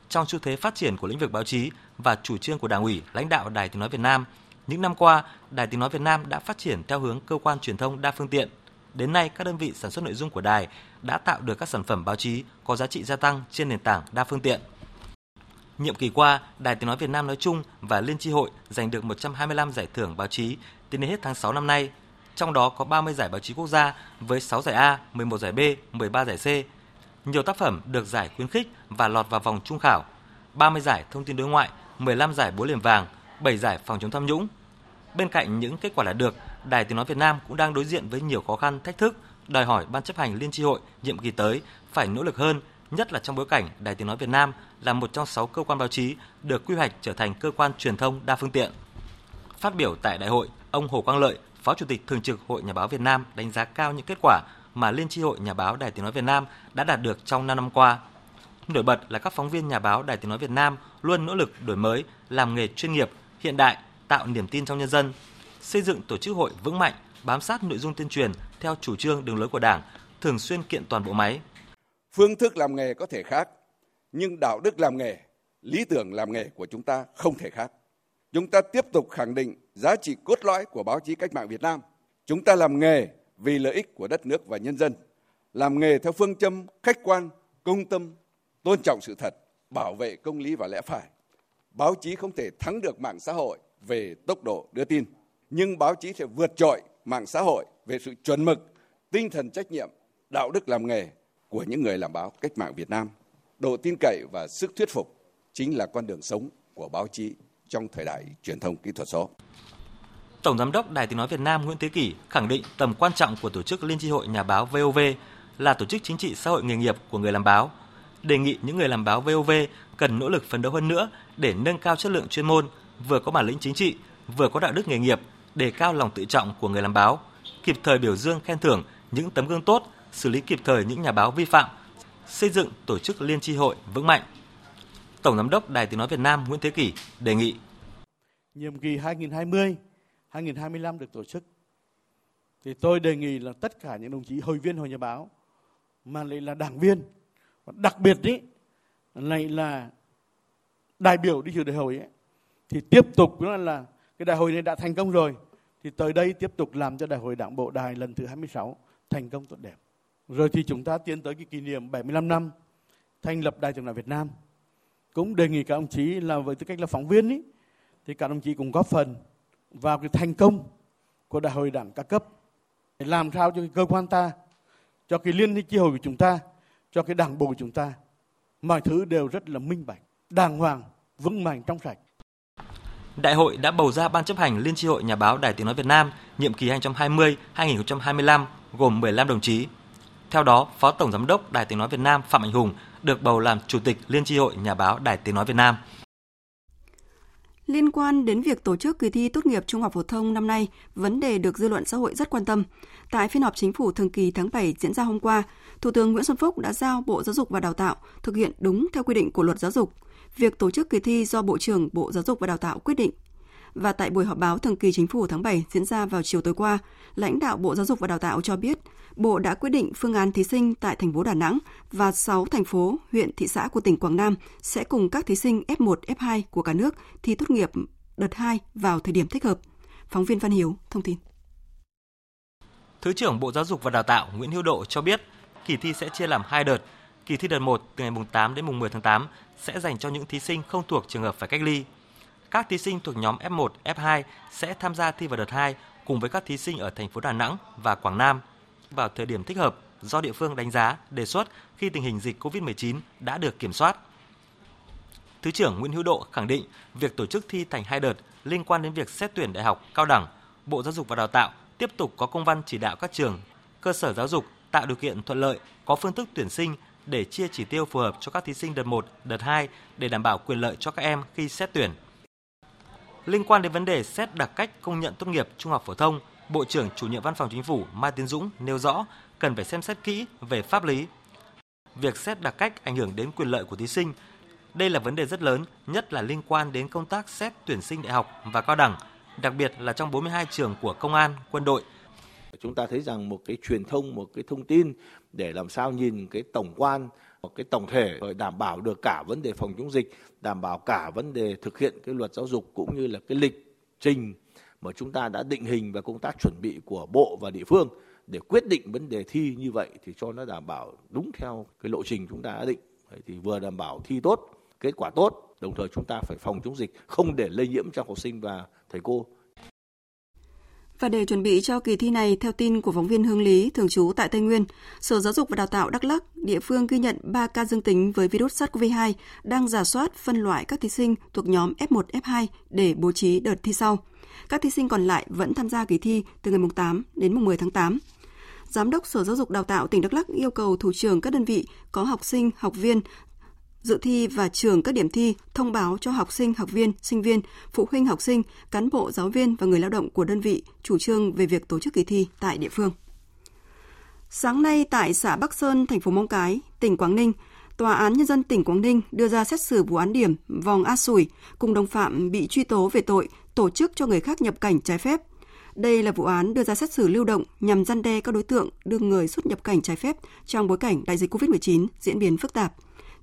Trong xu thế phát triển của lĩnh vực báo chí và chủ trương của Đảng ủy, lãnh đạo Đài Tiếng nói Việt Nam, những năm qua, Đài Tiếng nói Việt Nam đã phát triển theo hướng cơ quan truyền thông đa phương tiện. Đến nay, các đơn vị sản xuất nội dung của đài đã tạo được các sản phẩm báo chí có giá trị gia tăng trên nền tảng đa phương tiện. Nhiệm kỳ qua, Đài Tiếng nói Việt Nam nói chung và Liên tri hội giành được 125 giải thưởng báo chí tính đến hết tháng 6 năm nay. Trong đó có 30 giải báo chí quốc gia với 6 giải A, 11 giải B, 13 giải C. Nhiều tác phẩm được giải khuyến khích và lọt vào vòng trung khảo. 30 giải thông tin đối ngoại, 15 giải búa liềm vàng, 7 giải phòng chống tham nhũng. Bên cạnh những kết quả đạt được, Đài Tiếng nói Việt Nam cũng đang đối diện với nhiều khó khăn, thách thức, đòi hỏi ban chấp hành liên tri hội nhiệm kỳ tới phải nỗ lực hơn, nhất là trong bối cảnh Đài Tiếng nói Việt Nam là một trong 6 cơ quan báo chí được quy hoạch trở thành cơ quan truyền thông đa phương tiện. Phát biểu tại đại hội, ông Hồ Quang Lợi, Phó Chủ tịch Thường trực Hội Nhà báo Việt Nam đánh giá cao những kết quả mà Liên tri hội Nhà báo Đài Tiếng nói Việt Nam đã đạt được trong 5 năm qua. Nổi bật là các phóng viên nhà báo Đài Tiếng nói Việt Nam luôn nỗ lực đổi mới, làm nghề chuyên nghiệp, hiện đại, tạo niềm tin trong nhân dân, xây dựng tổ chức hội vững mạnh, bám sát nội dung tuyên truyền theo chủ trương đường lối của Đảng, thường xuyên kiện toàn bộ máy. Phương thức làm nghề có thể khác, nhưng đạo đức làm nghề, lý tưởng làm nghề của chúng ta không thể khác. Chúng ta tiếp tục khẳng định giá trị cốt lõi của báo chí cách mạng Việt Nam. Chúng ta làm nghề vì lợi ích của đất nước và nhân dân, làm nghề theo phương châm khách quan, công tâm, tôn trọng sự thật, bảo vệ công lý và lẽ phải. Báo chí không thể thắng được mạng xã hội về tốc độ đưa tin, nhưng báo chí sẽ vượt trội mạng xã hội về sự chuẩn mực, tinh thần trách nhiệm, đạo đức làm nghề của những người làm báo cách mạng Việt Nam. Độ tin cậy và sức thuyết phục chính là con đường sống của báo chí trong thời đại truyền thông kỹ thuật số. Tổng giám đốc Đài Tiếng nói Việt Nam Nguyễn Thế Kỷ khẳng định tầm quan trọng của tổ chức Liên tri hội Nhà báo VOV là tổ chức chính trị xã hội nghề nghiệp của người làm báo. Đề nghị những người làm báo VOV cần nỗ lực phấn đấu hơn nữa để nâng cao chất lượng chuyên môn, vừa có bản lĩnh chính trị, vừa có đạo đức nghề nghiệp, đề cao lòng tự trọng của người làm báo, kịp thời biểu dương khen thưởng những tấm gương tốt, xử lý kịp thời những nhà báo vi phạm, xây dựng tổ chức liên tri hội vững mạnh. Tổng giám đốc Đài Tiếng nói Việt Nam Nguyễn Thế Kỷ đề nghị nhiệm kỳ 2020-2025 được tổ chức thì tôi đề nghị là tất cả những đồng chí hội viên hội nhà báo mà lại là đảng viên và đặc biệt ý lại là đại biểu đi dự đại hội ấy, thì tiếp tục là, là cái đại hội này đã thành công rồi thì tới đây tiếp tục làm cho đại hội đảng bộ đài lần thứ 26 thành công tốt đẹp. Rồi thì chúng ta tiến tới cái kỷ niệm 75 năm thành lập Đài Tiếng nói Việt Nam. Cũng đề nghị các đồng chí là với tư cách là phóng viên ý, thì các đồng chí cũng góp phần vào cái thành công của đại hội đảng các cấp để làm sao cho cái cơ quan ta, cho cái liên chi hội của chúng ta, cho cái đảng bộ của chúng ta mọi thứ đều rất là minh bạch, đàng hoàng, vững mạnh trong sạch. Đại hội đã bầu ra ban chấp hành Liên tri hội Nhà báo Đài Tiếng nói Việt Nam nhiệm kỳ 2020-2025 gồm 15 đồng chí. Theo đó, Phó Tổng giám đốc Đài Tiếng nói Việt Nam Phạm Mạnh Hùng được bầu làm Chủ tịch Liên tri hội Nhà báo Đài Tiếng nói Việt Nam. Liên quan đến việc tổ chức kỳ thi tốt nghiệp trung học phổ thông năm nay, vấn đề được dư luận xã hội rất quan tâm. Tại phiên họp chính phủ thường kỳ tháng 7 diễn ra hôm qua, Thủ tướng Nguyễn Xuân Phúc đã giao Bộ Giáo dục và Đào tạo thực hiện đúng theo quy định của luật giáo dục. Việc tổ chức kỳ thi do Bộ trưởng Bộ Giáo dục và Đào tạo quyết định. Và tại buổi họp báo thường kỳ chính phủ tháng 7 diễn ra vào chiều tối qua, lãnh đạo Bộ Giáo dục và Đào tạo cho biết, Bộ đã quyết định phương án thí sinh tại thành phố Đà Nẵng và 6 thành phố, huyện, thị xã của tỉnh Quảng Nam sẽ cùng các thí sinh F1, F2 của cả nước thi tốt nghiệp đợt 2 vào thời điểm thích hợp. Phóng viên Văn Hiếu thông tin. Thứ trưởng Bộ Giáo dục và Đào tạo Nguyễn Hữu Độ cho biết, kỳ thi sẽ chia làm hai đợt. Kỳ thi đợt 1 từ ngày mùng 8 đến mùng 10 tháng 8 sẽ dành cho những thí sinh không thuộc trường hợp phải cách ly. Các thí sinh thuộc nhóm F1, F2 sẽ tham gia thi vào đợt 2 cùng với các thí sinh ở thành phố Đà Nẵng và Quảng Nam vào thời điểm thích hợp do địa phương đánh giá, đề xuất khi tình hình dịch COVID-19 đã được kiểm soát. Thứ trưởng Nguyễn Hữu Độ khẳng định việc tổ chức thi thành hai đợt liên quan đến việc xét tuyển đại học, cao đẳng, Bộ Giáo dục và Đào tạo tiếp tục có công văn chỉ đạo các trường, cơ sở giáo dục tạo điều kiện thuận lợi, có phương thức tuyển sinh để chia chỉ tiêu phù hợp cho các thí sinh đợt 1, đợt 2 để đảm bảo quyền lợi cho các em khi xét tuyển. Liên quan đến vấn đề xét đặc cách công nhận tốt nghiệp trung học phổ thông, Bộ trưởng Chủ nhiệm Văn phòng Chính phủ Mai Tiến Dũng nêu rõ cần phải xem xét kỹ về pháp lý. Việc xét đặc cách ảnh hưởng đến quyền lợi của thí sinh. Đây là vấn đề rất lớn, nhất là liên quan đến công tác xét tuyển sinh đại học và cao đẳng, đặc biệt là trong 42 trường của công an, quân đội. Chúng ta thấy rằng một cái truyền thông, một cái thông tin để làm sao nhìn cái tổng quan một cái tổng thể rồi đảm bảo được cả vấn đề phòng chống dịch, đảm bảo cả vấn đề thực hiện cái luật giáo dục cũng như là cái lịch trình mà chúng ta đã định hình và công tác chuẩn bị của bộ và địa phương để quyết định vấn đề thi như vậy thì cho nó đảm bảo đúng theo cái lộ trình chúng ta đã định. Thì vừa đảm bảo thi tốt kết quả tốt đồng thời chúng ta phải phòng chống dịch không để lây nhiễm cho học sinh và thầy cô và để chuẩn bị cho kỳ thi này, theo tin của phóng viên Hương Lý, thường trú tại Tây Nguyên, Sở Giáo dục và Đào tạo Đắk Lắk, địa phương ghi nhận 3 ca dương tính với virus SARS-CoV-2 đang giả soát phân loại các thí sinh thuộc nhóm F1, F2 để bố trí đợt thi sau. Các thí sinh còn lại vẫn tham gia kỳ thi từ ngày 8 đến 10 tháng 8. Giám đốc Sở Giáo dục Đào tạo tỉnh Đắk Lắk yêu cầu thủ trưởng các đơn vị có học sinh, học viên dự thi và trường các điểm thi thông báo cho học sinh, học viên, sinh viên, phụ huynh học sinh, cán bộ, giáo viên và người lao động của đơn vị chủ trương về việc tổ chức kỳ thi tại địa phương. Sáng nay tại xã Bắc Sơn, thành phố Móng Cái, tỉnh Quảng Ninh, Tòa án Nhân dân tỉnh Quảng Ninh đưa ra xét xử vụ án điểm Vòng A Sủi cùng đồng phạm bị truy tố về tội tổ chức cho người khác nhập cảnh trái phép. Đây là vụ án đưa ra xét xử lưu động nhằm gian đe các đối tượng đưa người xuất nhập cảnh trái phép trong bối cảnh đại dịch COVID-19 diễn biến phức tạp.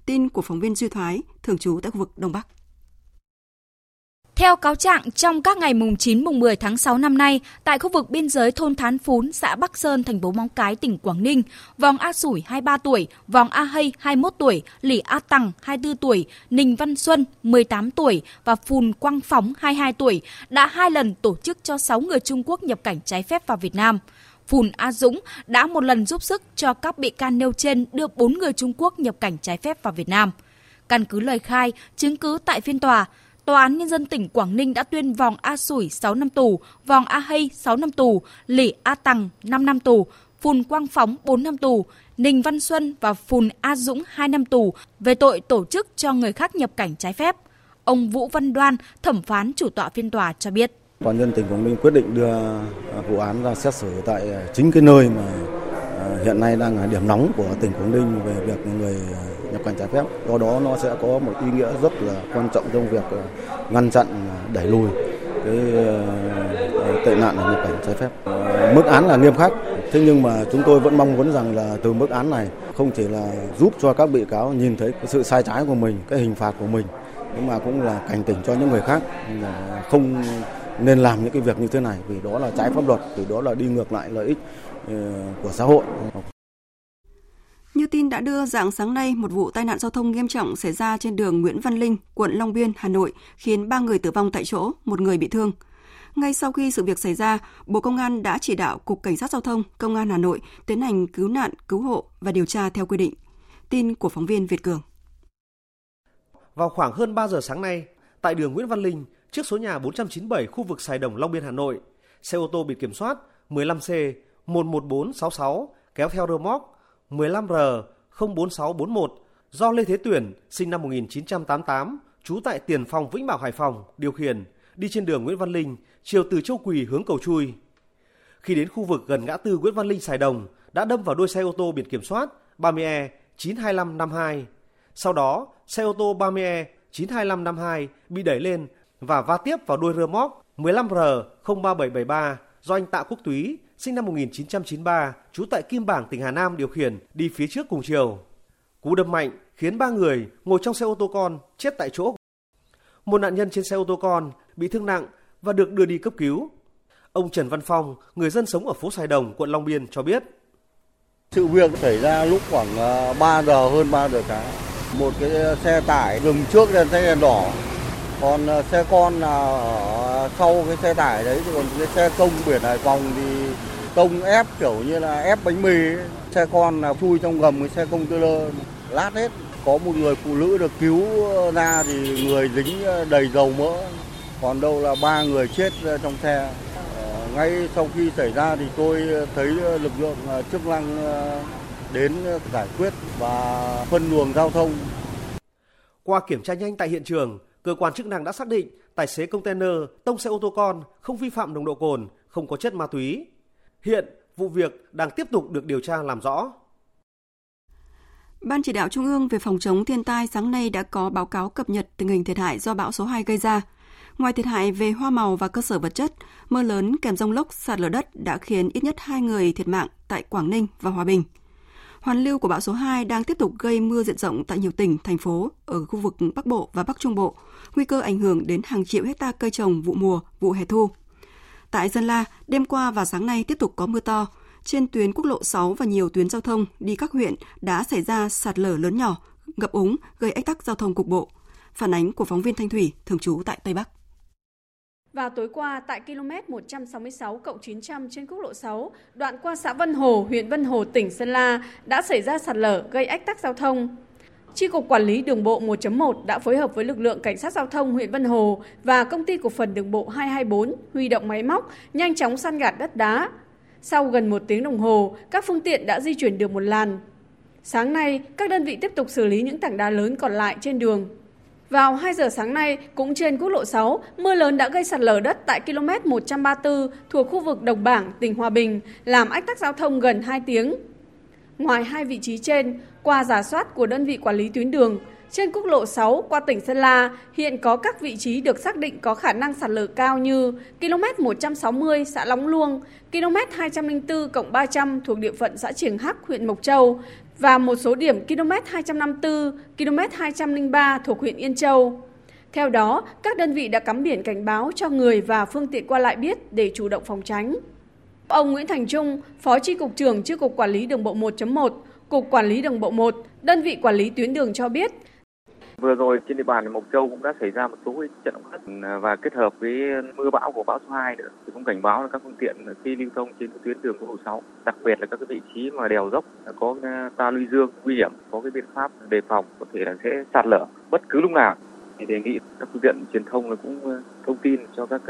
Tin của phóng viên Duy Thoái, thường trú tại khu vực Đông Bắc. Theo cáo trạng, trong các ngày mùng 9 mùng 10 tháng 6 năm nay, tại khu vực biên giới thôn Thán Phún, xã Bắc Sơn, thành phố Móng Cái, tỉnh Quảng Ninh, Vòng A Sủi 23 tuổi, Vòng A Hay 21 tuổi, Lỷ A Tằng 24 tuổi, Ninh Văn Xuân 18 tuổi và Phùn Quang Phóng 22 tuổi đã hai lần tổ chức cho 6 người Trung Quốc nhập cảnh trái phép vào Việt Nam. Phùn A Dũng đã một lần giúp sức cho các bị can nêu trên đưa 4 người Trung Quốc nhập cảnh trái phép vào Việt Nam. Căn cứ lời khai, chứng cứ tại phiên tòa, Tòa án Nhân dân tỉnh Quảng Ninh đã tuyên Vòng A Sủi 6 năm tù, Vòng A Hay 6 năm tù, Lỷ A Tằng 5 năm tù, Phùn Quang Phóng 4 năm tù, Ninh Văn Xuân và Phùn A Dũng 2 năm tù về tội tổ chức cho người khác nhập cảnh trái phép. Ông Vũ Văn Đoan, thẩm phán chủ tọa phiên tòa cho biết. Toàn nhân tỉnh Quảng Ninh quyết định đưa à, vụ án ra xét xử tại à, chính cái nơi mà à, hiện nay đang là điểm nóng của tỉnh Quảng Ninh về việc người nhập cảnh trái phép. Do đó nó sẽ có một ý nghĩa rất là quan trọng trong việc ngăn chặn đẩy lùi cái tệ nạn là nhập cảnh trái phép. Mức án là nghiêm khắc, thế nhưng mà chúng tôi vẫn mong muốn rằng là từ mức án này không chỉ là giúp cho các bị cáo nhìn thấy cái sự sai trái của mình, cái hình phạt của mình, nhưng mà cũng là cảnh tỉnh cho những người khác là không nên làm những cái việc như thế này vì đó là trái pháp luật, vì đó là đi ngược lại lợi ích của xã hội. Như tin đã đưa dạng sáng nay, một vụ tai nạn giao thông nghiêm trọng xảy ra trên đường Nguyễn Văn Linh, quận Long Biên, Hà Nội, khiến ba người tử vong tại chỗ, một người bị thương. Ngay sau khi sự việc xảy ra, Bộ Công an đã chỉ đạo Cục Cảnh sát Giao thông, Công an Hà Nội tiến hành cứu nạn, cứu hộ và điều tra theo quy định. Tin của phóng viên Việt Cường. Vào khoảng hơn 3 giờ sáng nay, tại đường Nguyễn Văn Linh, trước số nhà 497 khu vực Sài Đồng, Long Biên, Hà Nội, xe ô tô biển kiểm soát 15C 11466 kéo theo rơ móc 15R 04641 do Lê Thế Tuyển, sinh năm 1988, trú tại Tiền Phong, Vĩnh Bảo, Hải Phòng, điều khiển, đi trên đường Nguyễn Văn Linh, chiều từ Châu Quỳ hướng cầu chui. Khi đến khu vực gần ngã tư Nguyễn Văn Linh Sài Đồng, đã đâm vào đuôi xe ô tô biển kiểm soát 30E 92552. Sau đó, xe ô tô 30E 92552 bị đẩy lên và va tiếp vào đuôi rơ móc 15R 03773 do anh Tạ Quốc Túy, sinh năm 1993, trú tại Kim Bảng, tỉnh Hà Nam điều khiển đi phía trước cùng chiều. Cú đâm mạnh khiến ba người ngồi trong xe ô tô con chết tại chỗ. Một nạn nhân trên xe ô tô con bị thương nặng và được đưa đi cấp cứu. Ông Trần Văn Phong, người dân sống ở phố Sài Đồng, quận Long Biên cho biết. Sự việc xảy ra lúc khoảng ờ, 3 giờ hơn 3 giờ sáng. Một cái xe tải dừng trước đèn xanh đèn đỏ. Còn ờ, xe con là ở sau cái xe tải đấy, còn cái xe công biển Hải Phòng thì công ép kiểu như là ép bánh mì. Xe con là chui trong gầm cái xe công tơ lơ lát hết. Có một người phụ nữ được cứu ra thì người dính ờ, đầy dầu mỡ. Còn đâu là ba người chết ờ, trong xe. Ngay sau khi xảy ra thì tôi thấy lực lượng chức năng đến giải quyết và phân luồng giao thông. Qua kiểm tra nhanh tại hiện trường, cơ quan chức năng đã xác định tài xế container tông xe ô tô con không vi phạm nồng độ cồn, không có chất ma túy. Hiện vụ việc đang tiếp tục được điều tra làm rõ. Ban chỉ đạo Trung ương về phòng chống thiên tai sáng nay đã có báo cáo cập nhật tình hình thiệt hại do bão số 2 gây ra. Ngoài thiệt hại về hoa màu và cơ sở vật chất, mưa lớn kèm rông lốc sạt lở đất đã khiến ít nhất hai người thiệt mạng tại Quảng Ninh và Hòa Bình. Hoàn lưu của bão số 2 đang tiếp tục gây mưa diện rộng tại nhiều tỉnh, thành phố ở khu vực Bắc Bộ và Bắc Trung Bộ, nguy cơ ảnh hưởng đến hàng triệu hecta cây trồng vụ mùa, vụ hè thu. Tại Sơn La, đêm qua và sáng nay tiếp tục có mưa to. Trên tuyến quốc lộ 6 và nhiều tuyến giao thông đi các huyện đã xảy ra sạt lở lớn nhỏ, ngập úng, gây ách tắc giao thông cục bộ. Phản ánh của phóng viên Thanh Thủy, thường trú tại Tây Bắc. Vào tối qua, tại km 166 cộng 900 trên quốc lộ 6, đoạn qua xã Vân Hồ, huyện Vân Hồ, tỉnh Sơn La đã xảy ra sạt lở gây ách tắc giao thông. Chi cục Quản lý Đường bộ 1.1 đã phối hợp với lực lượng Cảnh sát Giao thông huyện Vân Hồ và Công ty Cổ phần Đường bộ 224 huy động máy móc, nhanh chóng săn gạt đất đá. Sau gần một tiếng đồng hồ, các phương tiện đã di chuyển được một làn. Sáng nay, các đơn vị tiếp tục xử lý những tảng đá lớn còn lại trên đường. Vào 2 giờ sáng nay, cũng trên quốc lộ 6, mưa lớn đã gây sạt lở đất tại km 134 thuộc khu vực Đồng Bảng, tỉnh Hòa Bình, làm ách tắc giao thông gần 2 tiếng. Ngoài hai vị trí trên, qua giả soát của đơn vị quản lý tuyến đường, trên quốc lộ 6 qua tỉnh Sơn La hiện có các vị trí được xác định có khả năng sạt lở cao như km 160 xã Lóng Luông, km 204 cộng 300 thuộc địa phận xã Triềng Hắc, huyện Mộc Châu và một số điểm km 254, km 203 thuộc huyện Yên Châu. Theo đó, các đơn vị đã cắm biển cảnh báo cho người và phương tiện qua lại biết để chủ động phòng tránh. Ông Nguyễn Thành Trung, Phó Chi cục trưởng Chi cục Quản lý Đường bộ 1.1, Cục Quản lý Đường bộ 1, đơn vị quản lý tuyến đường cho biết, Vừa rồi trên địa bàn Mộc Châu cũng đã xảy ra một số trận động đất ừ, và kết hợp với mưa bão của bão số 2 nữa. Thì cũng cảnh báo là các phương tiện khi lưu thông trên tuyến đường quốc lộ 6, đặc biệt là các cái vị trí mà đèo dốc có ừ, ta luy dương nguy hiểm, có cái biện pháp đề phòng có thể là sẽ sạt lở bất cứ lúc nào. Thì đề nghị các phương tiện truyền thông là cũng ừ, thông tin cho các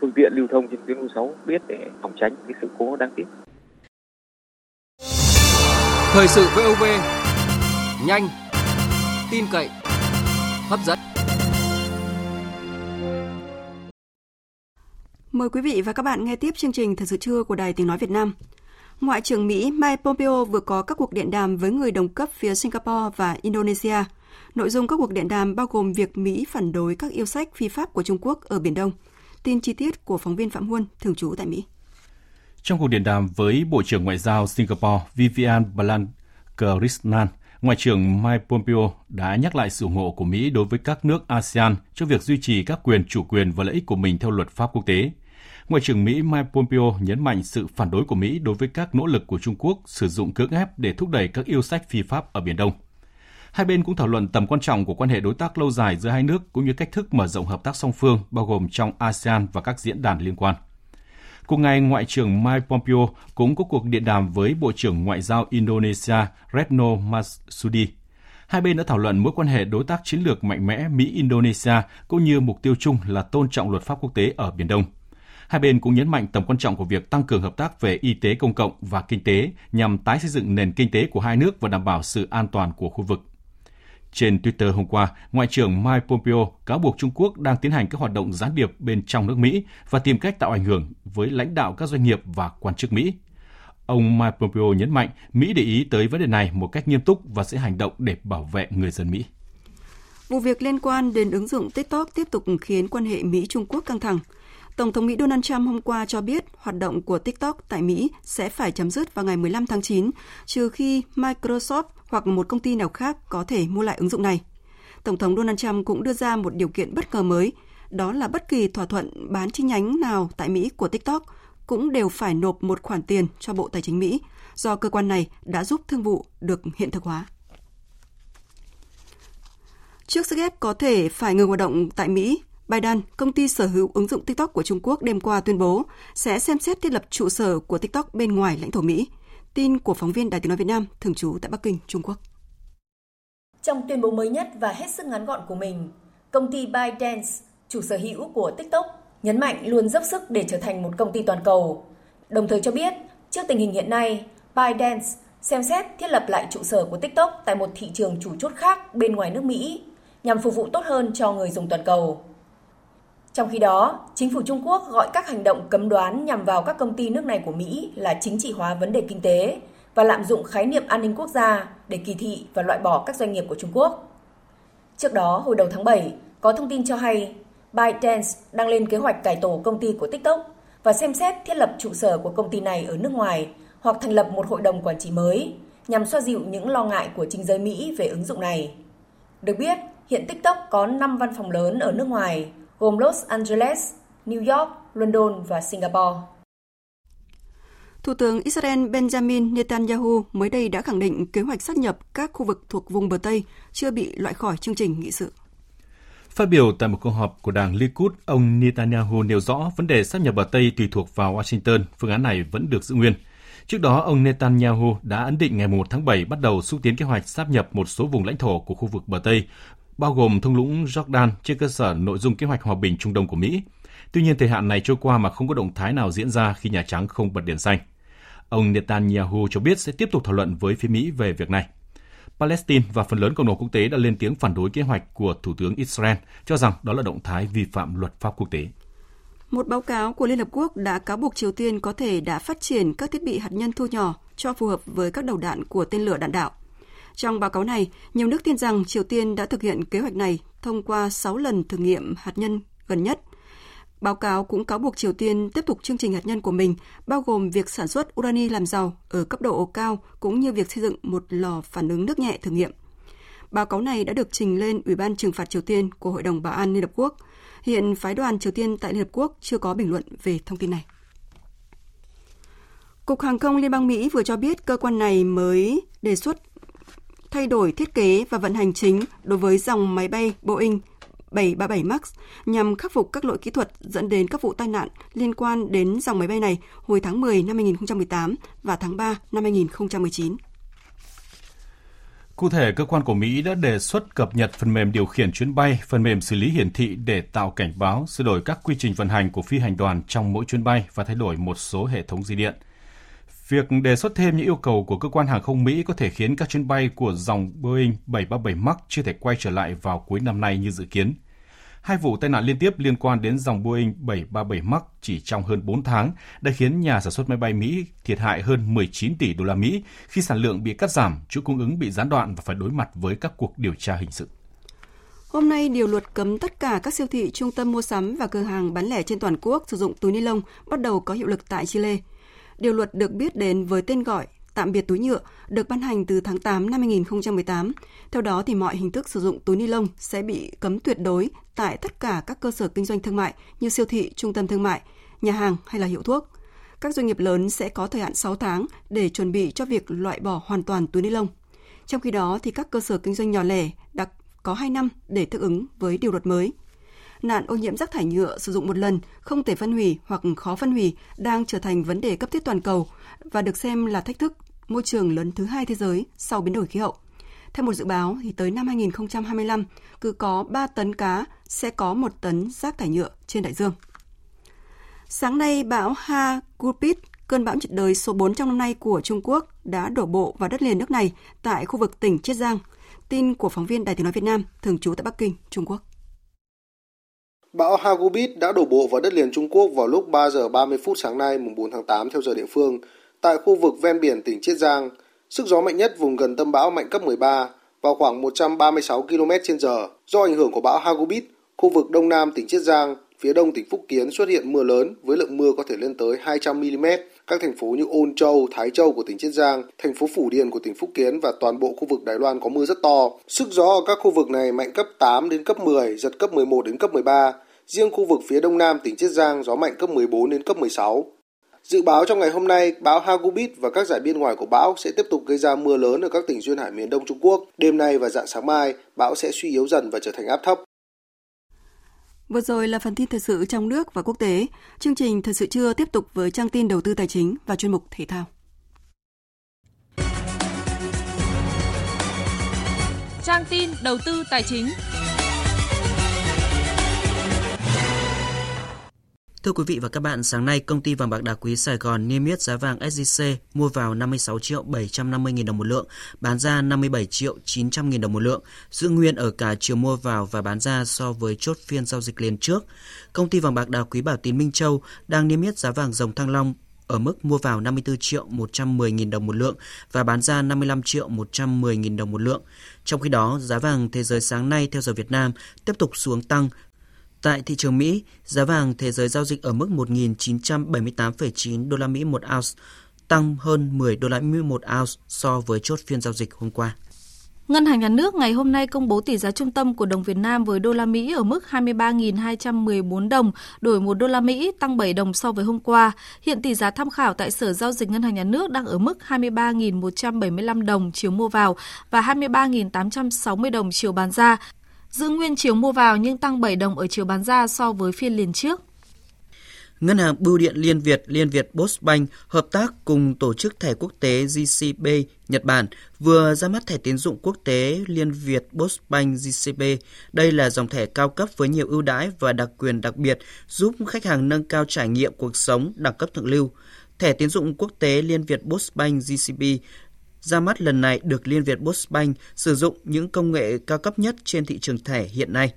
phương tiện lưu thông trên tuyến quốc lộ 6 biết để phòng tránh cái sự cố đáng tiếc. Thời sự VOV nhanh tin cậy, hấp dẫn. Mời quý vị và các bạn nghe tiếp chương trình Thật sự trưa của Đài Tiếng Nói Việt Nam. Ngoại trưởng Mỹ Mike Pompeo vừa có các cuộc điện đàm với người đồng cấp phía Singapore và Indonesia. Nội dung các cuộc điện đàm bao gồm việc Mỹ phản đối các yêu sách phi pháp của Trung Quốc ở Biển Đông. Tin chi tiết của phóng viên Phạm Huân, thường trú tại Mỹ. Trong cuộc điện đàm với Bộ trưởng Ngoại giao Singapore Vivian Balakrishnan, Ngoại trưởng Mike Pompeo đã nhắc lại sự ủng hộ của Mỹ đối với các nước ASEAN trong việc duy trì các quyền chủ quyền và lợi ích của mình theo luật pháp quốc tế. Ngoại trưởng Mỹ Mike Pompeo nhấn mạnh sự phản đối của Mỹ đối với các nỗ lực của Trung Quốc sử dụng cưỡng ép để thúc đẩy các yêu sách phi pháp ở Biển Đông. Hai bên cũng thảo luận tầm quan trọng của quan hệ đối tác lâu dài giữa hai nước cũng như cách thức mở rộng hợp tác song phương, bao gồm trong ASEAN và các diễn đàn liên quan. Cùng ngày, Ngoại trưởng Mike Pompeo cũng có cuộc điện đàm với Bộ trưởng Ngoại giao Indonesia Retno Marsudi. Hai bên đã thảo luận mối quan hệ đối tác chiến lược mạnh mẽ Mỹ-Indonesia cũng như mục tiêu chung là tôn trọng luật pháp quốc tế ở Biển Đông. Hai bên cũng nhấn mạnh tầm quan trọng của việc tăng cường hợp tác về y tế công cộng và kinh tế nhằm tái xây dựng nền kinh tế của hai nước và đảm bảo sự an toàn của khu vực. Trên Twitter hôm qua, Ngoại trưởng Mike Pompeo cáo buộc Trung Quốc đang tiến hành các hoạt động gián điệp bên trong nước Mỹ và tìm cách tạo ảnh hưởng với lãnh đạo các doanh nghiệp và quan chức Mỹ. Ông Mike Pompeo nhấn mạnh Mỹ để ý tới vấn đề này một cách nghiêm túc và sẽ hành động để bảo vệ người dân Mỹ. Vụ việc liên quan đến ứng dụng TikTok tiếp tục khiến quan hệ Mỹ-Trung Quốc căng thẳng. Tổng thống Mỹ Donald Trump hôm qua cho biết hoạt động của TikTok tại Mỹ sẽ phải chấm dứt vào ngày 15 tháng 9, trừ khi Microsoft hoặc một công ty nào khác có thể mua lại ứng dụng này. Tổng thống Donald Trump cũng đưa ra một điều kiện bất ngờ mới, đó là bất kỳ thỏa thuận bán chi nhánh nào tại Mỹ của TikTok cũng đều phải nộp một khoản tiền cho Bộ Tài chính Mỹ, do cơ quan này đã giúp thương vụ được hiện thực hóa. Trước sức ép có thể phải ngừng hoạt động tại Mỹ, Biden, công ty sở hữu ứng dụng TikTok của Trung Quốc đêm qua tuyên bố sẽ xem xét thiết lập trụ sở của TikTok bên ngoài lãnh thổ Mỹ. Tin của phóng viên Đài Tiếng nói Việt Nam thường trú tại Bắc Kinh, Trung Quốc. Trong tuyên bố mới nhất và hết sức ngắn gọn của mình, công ty ByteDance, chủ sở hữu của TikTok, nhấn mạnh luôn dốc sức để trở thành một công ty toàn cầu. Đồng thời cho biết, trước tình hình hiện nay, ByteDance xem xét thiết lập lại trụ sở của TikTok tại một thị trường chủ chốt khác bên ngoài nước Mỹ nhằm phục vụ tốt hơn cho người dùng toàn cầu. Trong khi đó, chính phủ Trung Quốc gọi các hành động cấm đoán nhằm vào các công ty nước này của Mỹ là chính trị hóa vấn đề kinh tế và lạm dụng khái niệm an ninh quốc gia để kỳ thị và loại bỏ các doanh nghiệp của Trung Quốc. Trước đó, hồi đầu tháng 7, có thông tin cho hay ByteDance đang lên kế hoạch cải tổ công ty của TikTok và xem xét thiết lập trụ sở của công ty này ở nước ngoài hoặc thành lập một hội đồng quản trị mới nhằm xoa dịu những lo ngại của chính giới Mỹ về ứng dụng này. Được biết, hiện TikTok có 5 văn phòng lớn ở nước ngoài gồm Los Angeles, New York, London và Singapore. Thủ tướng Israel Benjamin Netanyahu mới đây đã khẳng định kế hoạch sát nhập các khu vực thuộc vùng bờ Tây chưa bị loại khỏi chương trình nghị sự. Phát biểu tại một cuộc họp của đảng Likud, ông Netanyahu nêu rõ vấn đề sát nhập bờ Tây tùy thuộc vào Washington, phương án này vẫn được giữ nguyên. Trước đó, ông Netanyahu đã ấn định ngày 1 tháng 7 bắt đầu xúc tiến kế hoạch sáp nhập một số vùng lãnh thổ của khu vực bờ Tây bao gồm thung lũng Jordan trên cơ sở nội dung kế hoạch hòa bình Trung Đông của Mỹ. Tuy nhiên, thời hạn này trôi qua mà không có động thái nào diễn ra khi Nhà Trắng không bật đèn xanh. Ông Netanyahu cho biết sẽ tiếp tục thảo luận với phía Mỹ về việc này. Palestine và phần lớn cộng đồng quốc tế đã lên tiếng phản đối kế hoạch của Thủ tướng Israel, cho rằng đó là động thái vi phạm luật pháp quốc tế. Một báo cáo của Liên Hợp Quốc đã cáo buộc Triều Tiên có thể đã phát triển các thiết bị hạt nhân thu nhỏ cho phù hợp với các đầu đạn của tên lửa đạn đạo. Trong báo cáo này, nhiều nước tin rằng Triều Tiên đã thực hiện kế hoạch này thông qua 6 lần thử nghiệm hạt nhân gần nhất. Báo cáo cũng cáo buộc Triều Tiên tiếp tục chương trình hạt nhân của mình, bao gồm việc sản xuất urani làm giàu ở cấp độ cao cũng như việc xây dựng một lò phản ứng nước nhẹ thử nghiệm. Báo cáo này đã được trình lên Ủy ban trừng phạt Triều Tiên của Hội đồng Bảo an Liên Hợp Quốc. Hiện phái đoàn Triều Tiên tại Liên Hợp Quốc chưa có bình luận về thông tin này. Cục Hàng không Liên bang Mỹ vừa cho biết cơ quan này mới đề xuất thay đổi thiết kế và vận hành chính đối với dòng máy bay Boeing 737 MAX nhằm khắc phục các lỗi kỹ thuật dẫn đến các vụ tai nạn liên quan đến dòng máy bay này hồi tháng 10 năm 2018 và tháng 3 năm 2019. Cụ thể, cơ quan của Mỹ đã đề xuất cập nhật phần mềm điều khiển chuyến bay, phần mềm xử lý hiển thị để tạo cảnh báo, sửa đổi các quy trình vận hành của phi hành đoàn trong mỗi chuyến bay và thay đổi một số hệ thống di điện – Việc đề xuất thêm những yêu cầu của cơ quan hàng không Mỹ có thể khiến các chuyến bay của dòng Boeing 737 MAX chưa thể quay trở lại vào cuối năm nay như dự kiến. Hai vụ tai nạn liên tiếp liên quan đến dòng Boeing 737 MAX chỉ trong hơn 4 tháng đã khiến nhà sản xuất máy bay Mỹ thiệt hại hơn 19 tỷ đô la Mỹ khi sản lượng bị cắt giảm, chuỗi cung ứng bị gián đoạn và phải đối mặt với các cuộc điều tra hình sự. Hôm nay, điều luật cấm tất cả các siêu thị, trung tâm mua sắm và cửa hàng bán lẻ trên toàn quốc sử dụng túi ni lông bắt đầu có hiệu lực tại Chile. Điều luật được biết đến với tên gọi tạm biệt túi nhựa được ban hành từ tháng 8 năm 2018. Theo đó thì mọi hình thức sử dụng túi ni lông sẽ bị cấm tuyệt đối tại tất cả các cơ sở kinh doanh thương mại như siêu thị, trung tâm thương mại, nhà hàng hay là hiệu thuốc. Các doanh nghiệp lớn sẽ có thời hạn 6 tháng để chuẩn bị cho việc loại bỏ hoàn toàn túi ni lông. Trong khi đó thì các cơ sở kinh doanh nhỏ lẻ đã có 2 năm để thích ứng với điều luật mới. Nạn ô nhiễm rác thải nhựa sử dụng một lần, không thể phân hủy hoặc khó phân hủy đang trở thành vấn đề cấp thiết toàn cầu và được xem là thách thức môi trường lớn thứ hai thế giới sau biến đổi khí hậu. Theo một dự báo, thì tới năm 2025, cứ có 3 tấn cá sẽ có 1 tấn rác thải nhựa trên đại dương. Sáng nay, bão Hagupit, cơn bão nhiệt đới số 4 trong năm nay của Trung Quốc, đã đổ bộ vào đất liền nước này tại khu vực tỉnh Chiết Giang. Tin của phóng viên Đài tiếng nói Việt Nam, thường trú tại Bắc Kinh, Trung Quốc. Bão Hagupit đã đổ bộ vào đất liền Trung Quốc vào lúc 3 giờ 30 phút sáng nay mùng 4 tháng 8 theo giờ địa phương tại khu vực ven biển tỉnh Chiết Giang. Sức gió mạnh nhất vùng gần tâm bão mạnh cấp 13 vào khoảng 136 km/h. Do ảnh hưởng của bão Hagupit, khu vực đông nam tỉnh Chiết Giang, phía đông tỉnh Phúc Kiến xuất hiện mưa lớn với lượng mưa có thể lên tới 200 mm. Các thành phố như Ôn Châu, Thái Châu của tỉnh Chiết Giang, thành phố Phủ Điền của tỉnh Phúc Kiến và toàn bộ khu vực Đài Loan có mưa rất to. Sức gió ở các khu vực này mạnh cấp 8 đến cấp 10, giật cấp 11 đến cấp 13. Riêng khu vực phía đông nam tỉnh Chiết Giang gió mạnh cấp 14 đến cấp 16. Dự báo trong ngày hôm nay, bão Hagupit và các giải biên ngoài của bão sẽ tiếp tục gây ra mưa lớn ở các tỉnh duyên hải miền Đông Trung Quốc. Đêm nay và dạng sáng mai, bão sẽ suy yếu dần và trở thành áp thấp. Vừa rồi là phần tin thời sự trong nước và quốc tế. Chương trình Thời sự trưa tiếp tục với trang tin đầu tư tài chính và chuyên mục thể thao. Trang tin đầu tư tài chính. Thưa quý vị và các bạn, sáng nay công ty vàng bạc đá quý Sài Gòn niêm yết giá vàng SJC mua vào 56 triệu 750 nghìn đồng một lượng, bán ra 57 triệu 900 nghìn đồng một lượng, giữ nguyên ở cả chiều mua vào và bán ra so với chốt phiên giao dịch liền trước. Công ty vàng bạc đá quý Bảo Tín Minh Châu đang niêm yết giá vàng dòng Thăng Long ở mức mua vào 54 triệu 110 nghìn đồng một lượng và bán ra 55 triệu 110 nghìn đồng một lượng. Trong khi đó, giá vàng thế giới sáng nay theo giờ Việt Nam tiếp tục xuống tăng Tại thị trường Mỹ, giá vàng thế giới giao dịch ở mức 1.978,9 đô la Mỹ một ounce, tăng hơn 10 đô la Mỹ một ounce so với chốt phiên giao dịch hôm qua. Ngân hàng Nhà nước ngày hôm nay công bố tỷ giá trung tâm của đồng Việt Nam với đô la Mỹ ở mức 23.214 đồng đổi 1 đô la Mỹ, tăng 7 đồng so với hôm qua. Hiện tỷ giá tham khảo tại Sở giao dịch Ngân hàng Nhà nước đang ở mức 23.175 đồng chiều mua vào và 23.860 đồng chiều bán ra, giữ nguyên chiều mua vào nhưng tăng 7 đồng ở chiều bán ra so với phiên liền trước. Ngân hàng Bưu điện Liên Việt, Liên Việt Postbank hợp tác cùng tổ chức thẻ quốc tế GCB Nhật Bản vừa ra mắt thẻ tín dụng quốc tế Liên Việt Postbank GCB. Đây là dòng thẻ cao cấp với nhiều ưu đãi và đặc quyền đặc biệt giúp khách hàng nâng cao trải nghiệm cuộc sống đẳng cấp thượng lưu. Thẻ tín dụng quốc tế Liên Việt Postbank GCB ra mắt lần này được Liên Việt Postbank sử dụng những công nghệ cao cấp nhất trên thị trường thẻ hiện nay.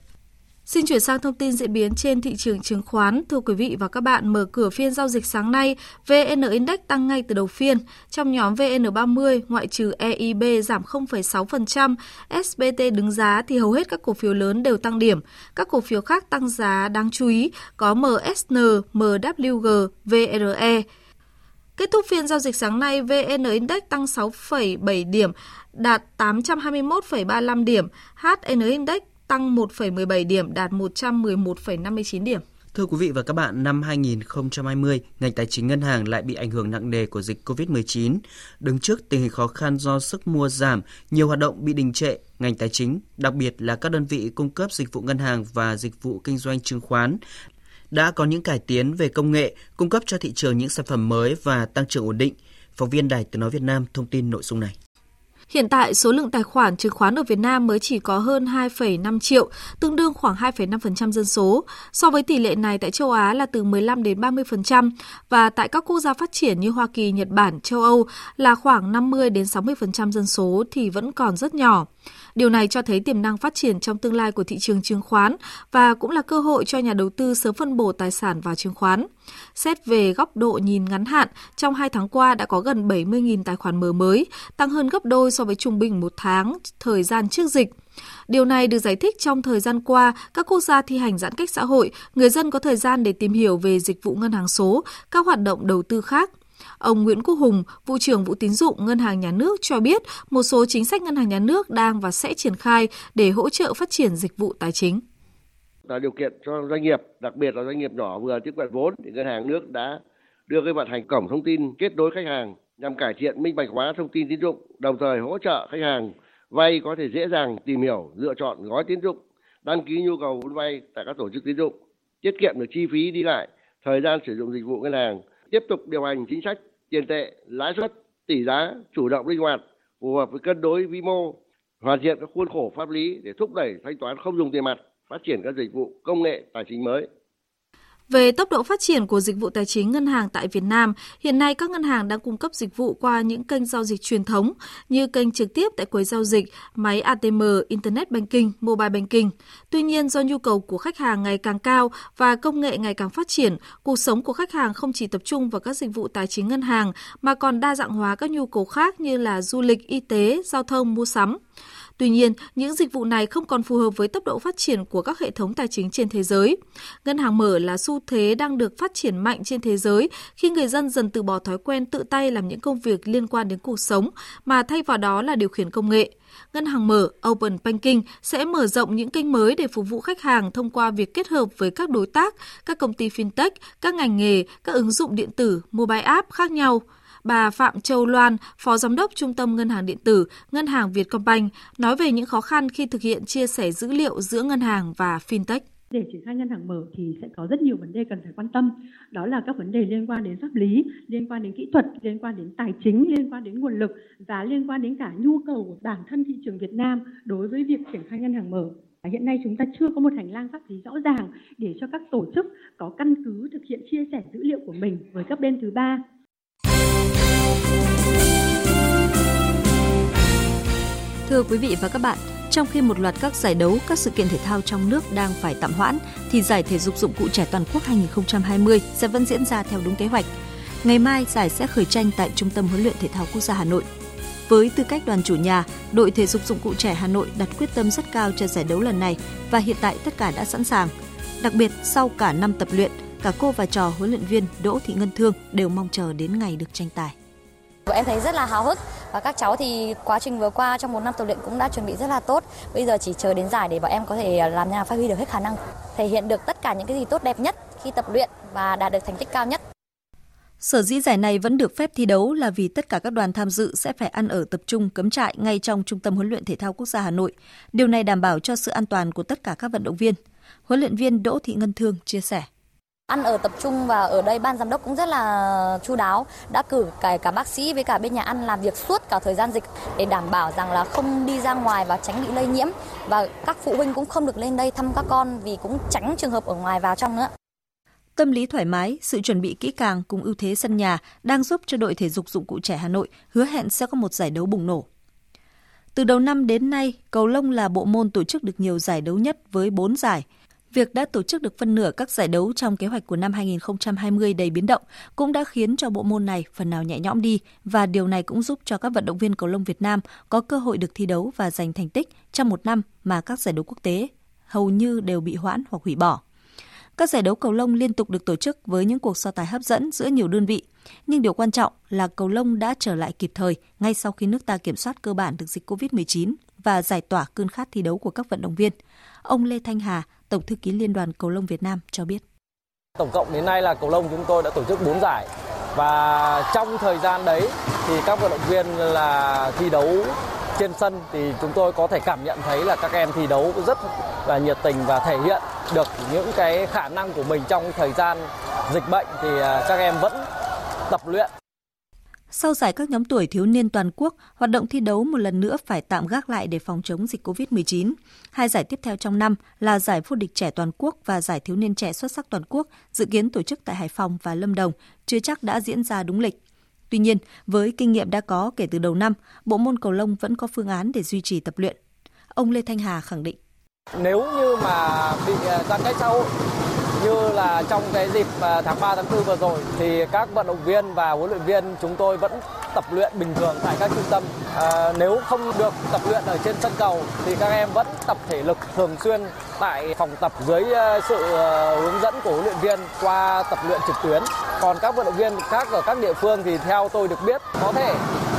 Xin chuyển sang thông tin diễn biến trên thị trường chứng khoán. Thưa quý vị và các bạn, mở cửa phiên giao dịch sáng nay, VN Index tăng ngay từ đầu phiên. Trong nhóm VN30, ngoại trừ EIB giảm 0,6%, SBT đứng giá thì hầu hết các cổ phiếu lớn đều tăng điểm. Các cổ phiếu khác tăng giá đáng chú ý có MSN, MWG, VRE. Kết thúc phiên giao dịch sáng nay, VN Index tăng 6,7 điểm, đạt 821,35 điểm. HN Index tăng 1,17 điểm, đạt 111,59 điểm. Thưa quý vị và các bạn, năm 2020, ngành tài chính ngân hàng lại bị ảnh hưởng nặng nề của dịch COVID-19. Đứng trước tình hình khó khăn do sức mua giảm, nhiều hoạt động bị đình trệ, ngành tài chính, đặc biệt là các đơn vị cung cấp dịch vụ ngân hàng và dịch vụ kinh doanh chứng khoán đã có những cải tiến về công nghệ, cung cấp cho thị trường những sản phẩm mới và tăng trưởng ổn định. Phóng viên Đài Tiếng Nói Việt Nam thông tin nội dung này. Hiện tại, số lượng tài khoản chứng khoán ở Việt Nam mới chỉ có hơn 2,5 triệu, tương đương khoảng 2,5% dân số. So với tỷ lệ này tại châu Á là từ 15 đến 30% và tại các quốc gia phát triển như Hoa Kỳ, Nhật Bản, châu Âu là khoảng 50 đến 60% dân số thì vẫn còn rất nhỏ. Điều này cho thấy tiềm năng phát triển trong tương lai của thị trường chứng khoán và cũng là cơ hội cho nhà đầu tư sớm phân bổ tài sản vào chứng khoán. Xét về góc độ nhìn ngắn hạn, trong 2 tháng qua đã có gần 70.000 tài khoản mở mới, tăng hơn gấp đôi so với trung bình một tháng thời gian trước dịch. Điều này được giải thích trong thời gian qua, các quốc gia thi hành giãn cách xã hội, người dân có thời gian để tìm hiểu về dịch vụ ngân hàng số, các hoạt động đầu tư khác. Ông Nguyễn Quốc Hùng, vụ trưởng vụ tín dụng Ngân hàng Nhà nước cho biết một số chính sách Ngân hàng Nhà nước đang và sẽ triển khai để hỗ trợ phát triển dịch vụ tài chính. Tạo điều kiện cho doanh nghiệp, đặc biệt là doanh nghiệp nhỏ vừa tiếp cận vốn thì Ngân hàng nước đã đưa cái vận hành cổng thông tin kết nối khách hàng nhằm cải thiện minh bạch hóa thông tin tín dụng, đồng thời hỗ trợ khách hàng vay có thể dễ dàng tìm hiểu, lựa chọn gói tín dụng, đăng ký nhu cầu vốn vay tại các tổ chức tín dụng, tiết kiệm được chi phí đi lại, thời gian sử dụng dịch vụ ngân hàng, tiếp tục điều hành chính sách tiền tệ, lãi suất, tỷ giá chủ động linh hoạt, phù hợp với cân đối vĩ mô, hoàn thiện các khuôn khổ pháp lý để thúc đẩy thanh toán không dùng tiền mặt, phát triển các dịch vụ công nghệ tài chính mới. Về tốc độ phát triển của dịch vụ tài chính ngân hàng tại Việt Nam, hiện nay các ngân hàng đang cung cấp dịch vụ qua những kênh giao dịch truyền thống như kênh trực tiếp tại quầy giao dịch, máy ATM, Internet Banking, Mobile Banking. Tuy nhiên, do nhu cầu của khách hàng ngày càng cao và công nghệ ngày càng phát triển, cuộc sống của khách hàng không chỉ tập trung vào các dịch vụ tài chính ngân hàng mà còn đa dạng hóa các nhu cầu khác như là du lịch, y tế, giao thông, mua sắm. Tuy nhiên, những dịch vụ này không còn phù hợp với tốc độ phát triển của các hệ thống tài chính trên thế giới. Ngân hàng mở là xu thế đang được phát triển mạnh trên thế giới khi người dân dần từ bỏ thói quen tự tay làm những công việc liên quan đến cuộc sống mà thay vào đó là điều khiển công nghệ. Ngân hàng mở Open Banking sẽ mở rộng những kênh mới để phục vụ khách hàng thông qua việc kết hợp với các đối tác, các công ty fintech, các ngành nghề, các ứng dụng điện tử, mobile app khác nhau – Bà Phạm Châu Loan, Phó Giám đốc Trung tâm Ngân hàng Điện tử, Ngân hàng Vietcombank, nói về những khó khăn khi thực hiện chia sẻ dữ liệu giữa ngân hàng và fintech. Để triển khai ngân hàng mở thì sẽ có rất nhiều vấn đề cần phải quan tâm. Đó là các vấn đề liên quan đến pháp lý liên quan đến kỹ thuật liên quan đến tài chính liên quan đến nguồn lực và liên quan đến cả nhu cầu của bản thân thị trường Việt Nam đối với việc triển khai ngân hàng mở. Hiện nay chúng ta chưa có một hành lang pháp lý rõ ràng để cho các tổ chức có căn cứ thực hiện chia sẻ dữ liệu của mình với các bên thứ ba. Thưa quý vị và các bạn, trong khi một loạt các giải đấu, các sự kiện thể thao trong nước đang phải tạm hoãn, thì giải thể dục dụng cụ trẻ toàn quốc 2020 sẽ vẫn diễn ra theo đúng kế hoạch. Ngày mai, giải sẽ khởi tranh tại Trung tâm huấn luyện thể thao quốc gia Hà Nội. Với tư cách đoàn chủ nhà, đội thể dục dụng cụ trẻ Hà Nội đặt quyết tâm rất cao cho giải đấu lần này và hiện tại tất cả đã sẵn sàng. Đặc biệt, sau cả năm tập luyện, cả cô và trò huấn luyện viên Đỗ Thị Ngân Thương đều mong chờ đến ngày được tranh tài. Em thấy rất là háo hức và các cháu thì quá trình vừa qua trong một năm tập luyện cũng đã chuẩn bị rất là tốt. Bây giờ chỉ chờ đến giải để bọn em có thể à, làm nhà phát huy được hết khả năng, thể hiện được tất cả những cái gì tốt đẹp nhất khi tập luyện và đạt được thành tích cao nhất. Sở dĩ giải này vẫn được phép thi đấu là vì tất cả các đoàn tham dự sẽ phải ăn ở tập trung cấm trại ngay trong Trung tâm huấn luyện thể thao quốc gia Hà Nội. Điều này đảm bảo cho sự an toàn của tất cả các vận động viên. Huấn luyện viên Đỗ Thị Ngân Thương chia sẻ. Ăn ở tập trung và ở đây ban giám đốc cũng rất là chu đáo, đã cử cả cả bác sĩ với cả bên nhà ăn làm việc suốt cả thời gian dịch để đảm bảo rằng là không đi ra ngoài và tránh bị lây nhiễm và các phụ huynh cũng không được lên đây thăm các con vì cũng tránh trường hợp ở ngoài vào trong nữa. Tâm lý thoải mái, sự chuẩn bị kỹ càng cùng ưu thế sân nhà đang giúp cho đội thể dục dụng cụ trẻ Hà Nội hứa hẹn sẽ có một giải đấu bùng nổ. Từ đầu năm đến nay, cầu lông là bộ môn tổ chức được nhiều giải đấu nhất với 4 giải – Việc đã tổ chức được phân nửa các giải đấu trong kế hoạch của năm 2020 đầy biến động cũng đã khiến cho bộ môn này phần nào nhẹ nhõm đi và điều này cũng giúp cho các vận động viên cầu lông Việt Nam có cơ hội được thi đấu và giành thành tích trong một năm mà các giải đấu quốc tế hầu như đều bị hoãn hoặc hủy bỏ. Các giải đấu cầu lông liên tục được tổ chức với những cuộc so tài hấp dẫn giữa nhiều đơn vị, nhưng điều quan trọng là cầu lông đã trở lại kịp thời ngay sau khi nước ta kiểm soát cơ bản được dịch COVID-19 và giải tỏa cơn khát thi đấu của các vận động viên. Ông Lê Thanh Hà, Tổng thư ký Liên đoàn Cầu lông Việt Nam cho biết. Tổng cộng đến nay là cầu lông chúng tôi đã tổ chức 4 giải và trong thời gian đấy thì các vận động viên là thi đấu trên sân thì chúng tôi có thể cảm nhận thấy là các em thi đấu rất là nhiệt tình và thể hiện được những cái khả năng của mình trong thời gian dịch bệnh thì à, các em vẫn tập luyện sau giải các nhóm tuổi thiếu niên toàn quốc, hoạt động thi đấu một lần nữa phải tạm gác lại để phòng chống dịch COVID-19. Hai giải tiếp theo trong năm là giải vô địch trẻ toàn quốc và giải thiếu niên trẻ xuất sắc toàn quốc dự kiến tổ chức tại Hải Phòng và Lâm Đồng, chưa chắc đã diễn ra đúng lịch. Tuy nhiên, với kinh nghiệm đã có kể từ đầu năm, bộ môn cầu lông vẫn có phương án để duy trì tập luyện. Ông Lê Thanh Hà khẳng định. Nếu như mà bị ờ, giãn cách xã hội như là trong cái dịp à, tháng 3 tháng 4 vừa rồi thì các vận động viên và huấn luyện viên chúng tôi vẫn tập luyện bình thường tại các trung tâm. À, nếu không được tập luyện ở trên sân cầu thì các em vẫn tập thể lực thường xuyên tại phòng tập dưới à, sự à, hướng dẫn của huấn luyện viên qua tập luyện trực tuyến. Còn các vận động viên khác ở các địa phương thì theo tôi được biết có thể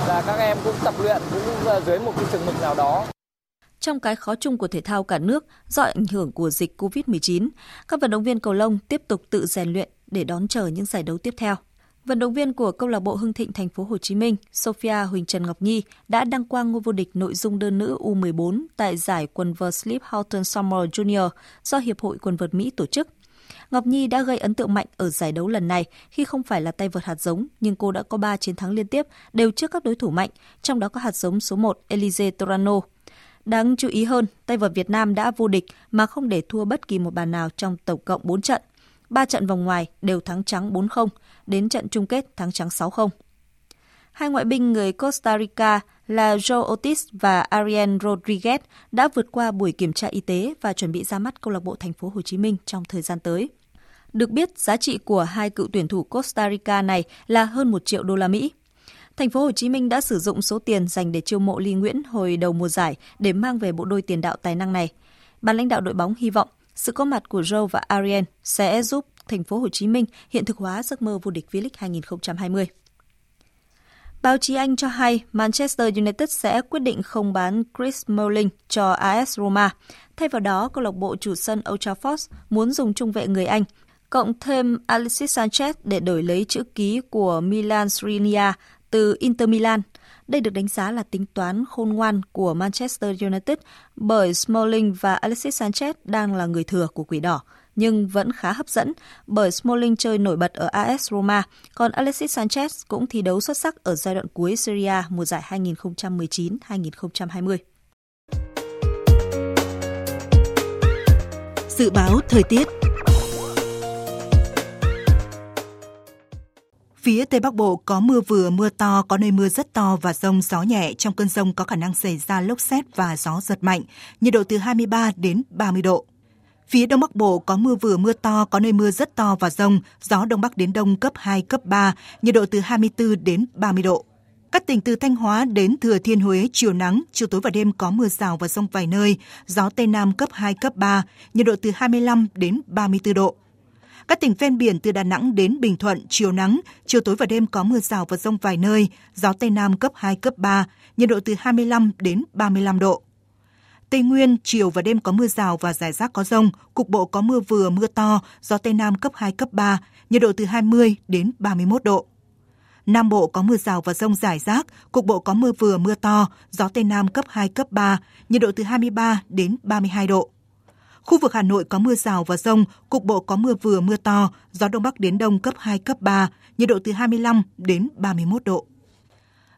là các em cũng tập luyện cũng dưới một cái chừng mực nào đó trong cái khó chung của thể thao cả nước do ảnh hưởng của dịch COVID-19, các vận động viên cầu lông tiếp tục tự rèn luyện để đón chờ những giải đấu tiếp theo. Vận động viên của câu lạc bộ Hưng Thịnh thành phố Hồ Chí Minh, Sophia Huỳnh Trần Ngọc Nhi đã đăng quang ngôi vô địch nội dung đơn nữ U14 tại giải quần vợt Sleep Houghton Summer Junior do Hiệp hội quần vợt Mỹ tổ chức. Ngọc Nhi đã gây ấn tượng mạnh ở giải đấu lần này khi không phải là tay vợt hạt giống, nhưng cô đã có 3 chiến thắng liên tiếp đều trước các đối thủ mạnh, trong đó có hạt giống số 1 Elise Torano. Đáng chú ý hơn, tay vợt Việt Nam đã vô địch mà không để thua bất kỳ một bàn nào trong tổng cộng 4 trận. 3 trận vòng ngoài đều thắng trắng 4-0, đến trận chung kết thắng trắng 6-0. Hai ngoại binh người Costa Rica là Joe Otis và Ariel Rodriguez đã vượt qua buổi kiểm tra y tế và chuẩn bị ra mắt câu lạc bộ thành phố Hồ Chí Minh trong thời gian tới. Được biết, giá trị của hai cựu tuyển thủ Costa Rica này là hơn 1 triệu đô la Mỹ. Thành phố Hồ Chí Minh đã sử dụng số tiền dành để chiêu mộ Ly Nguyễn hồi đầu mùa giải để mang về bộ đôi tiền đạo tài năng này. Ban lãnh đạo đội bóng hy vọng sự có mặt của Joe và Ariel sẽ giúp Thành phố Hồ Chí Minh hiện thực hóa giấc mơ vô địch V-League 2020. Báo chí Anh cho hay Manchester United sẽ quyết định không bán Chris Smalling cho AS Roma. Thay vào đó, câu lạc bộ chủ sân Old Trafford muốn dùng trung vệ người Anh, cộng thêm Alexis Sanchez để đổi lấy chữ ký của Milan Skriniar từ Inter Milan. Đây được đánh giá là tính toán khôn ngoan của Manchester United bởi Smalling và Alexis Sanchez đang là người thừa của Quỷ Đỏ, nhưng vẫn khá hấp dẫn bởi Smalling chơi nổi bật ở AS Roma, còn Alexis Sanchez cũng thi đấu xuất sắc ở giai đoạn cuối Serie A mùa giải 2019-2020. Dự báo thời tiết Phía Tây Bắc Bộ có mưa vừa, mưa to, có nơi mưa rất to và rông gió nhẹ. Trong cơn rông có khả năng xảy ra lốc xét và gió giật mạnh, nhiệt độ từ 23 đến 30 độ. Phía Đông Bắc Bộ có mưa vừa mưa to, có nơi mưa rất to và rông, gió Đông Bắc đến Đông cấp 2, cấp 3, nhiệt độ từ 24 đến 30 độ. Các tỉnh từ Thanh Hóa đến Thừa Thiên Huế chiều nắng, chiều tối và đêm có mưa rào và rông vài nơi, gió Tây Nam cấp 2, cấp 3, nhiệt độ từ 25 đến 34 độ. Các tỉnh ven biển từ Đà Nẵng đến Bình Thuận chiều nắng, chiều tối và đêm có mưa rào và rông vài nơi, gió Tây Nam cấp 2, cấp 3, nhiệt độ từ 25 đến 35 độ. Tây Nguyên, chiều và đêm có mưa rào và rải rác có rông, cục bộ có mưa vừa mưa to, gió Tây Nam cấp 2, cấp 3, nhiệt độ từ 20 đến 31 độ. Nam Bộ có mưa rào và rông rải rác, cục bộ có mưa vừa mưa to, gió Tây Nam cấp 2, cấp 3, nhiệt độ từ 23 đến 32 độ. Khu vực Hà Nội có mưa rào và rông, cục bộ có mưa vừa mưa to, gió Đông Bắc đến Đông cấp 2, cấp 3, nhiệt độ từ 25 đến 31 độ.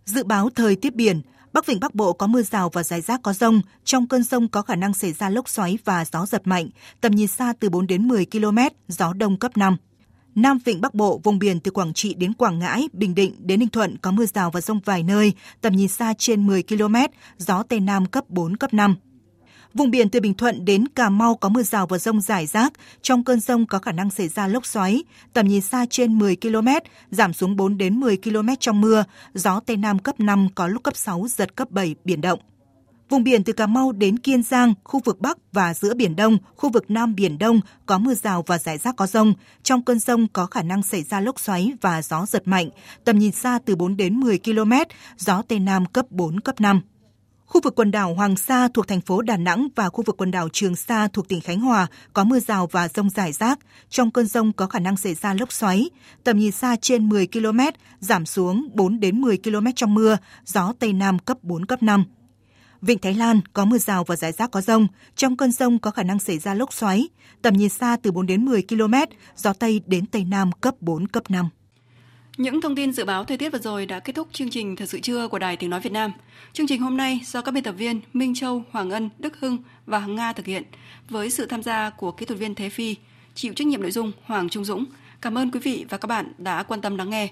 Dự báo thời tiết biển, Bắc Vịnh Bắc Bộ có mưa rào và rải rác có rông, trong cơn rông có khả năng xảy ra lốc xoáy và gió giật mạnh, tầm nhìn xa từ 4 đến 10 km, gió đông cấp 5. Nam Vịnh Bắc Bộ, vùng biển từ Quảng Trị đến Quảng Ngãi, Bình Định đến Ninh Thuận có mưa rào và rông vài nơi, tầm nhìn xa trên 10 km, gió Tây Nam cấp 4, cấp 5. Vùng biển từ Bình Thuận đến Cà Mau có mưa rào và rông rải rác. Trong cơn rông có khả năng xảy ra lốc xoáy. Tầm nhìn xa trên 10 km, giảm xuống 4 đến 10 km trong mưa. Gió Tây Nam cấp 5 có lúc cấp 6, giật cấp 7, biển động. Vùng biển từ Cà Mau đến Kiên Giang, khu vực Bắc và giữa Biển Đông, khu vực Nam Biển Đông có mưa rào và rải rác có rông. Trong cơn rông có khả năng xảy ra lốc xoáy và gió giật mạnh. Tầm nhìn xa từ 4 đến 10 km, gió Tây Nam cấp 4, cấp 5. Khu vực quần đảo Hoàng Sa thuộc thành phố Đà Nẵng và khu vực quần đảo Trường Sa thuộc tỉnh Khánh Hòa có mưa rào và rông rải rác. Trong cơn rông có khả năng xảy ra lốc xoáy. Tầm nhìn xa trên 10 km, giảm xuống 4 đến 10 km trong mưa, gió Tây Nam cấp 4, cấp 5. Vịnh Thái Lan có mưa rào và rải rác có rông. Trong cơn rông có khả năng xảy ra lốc xoáy. Tầm nhìn xa từ 4 đến 10 km, gió Tây đến Tây Nam cấp 4, cấp 5. Những thông tin dự báo thời tiết vừa rồi đã kết thúc chương trình Thật sự trưa của Đài Tiếng Nói Việt Nam. Chương trình hôm nay do các biên tập viên Minh Châu, Hoàng Ân, Đức Hưng và Hằng Nga thực hiện với sự tham gia của kỹ thuật viên Thế Phi, chịu trách nhiệm nội dung Hoàng Trung Dũng. Cảm ơn quý vị và các bạn đã quan tâm lắng nghe.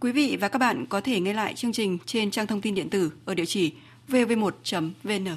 Quý vị và các bạn có thể nghe lại chương trình trên trang thông tin điện tử ở địa chỉ vv1.vn.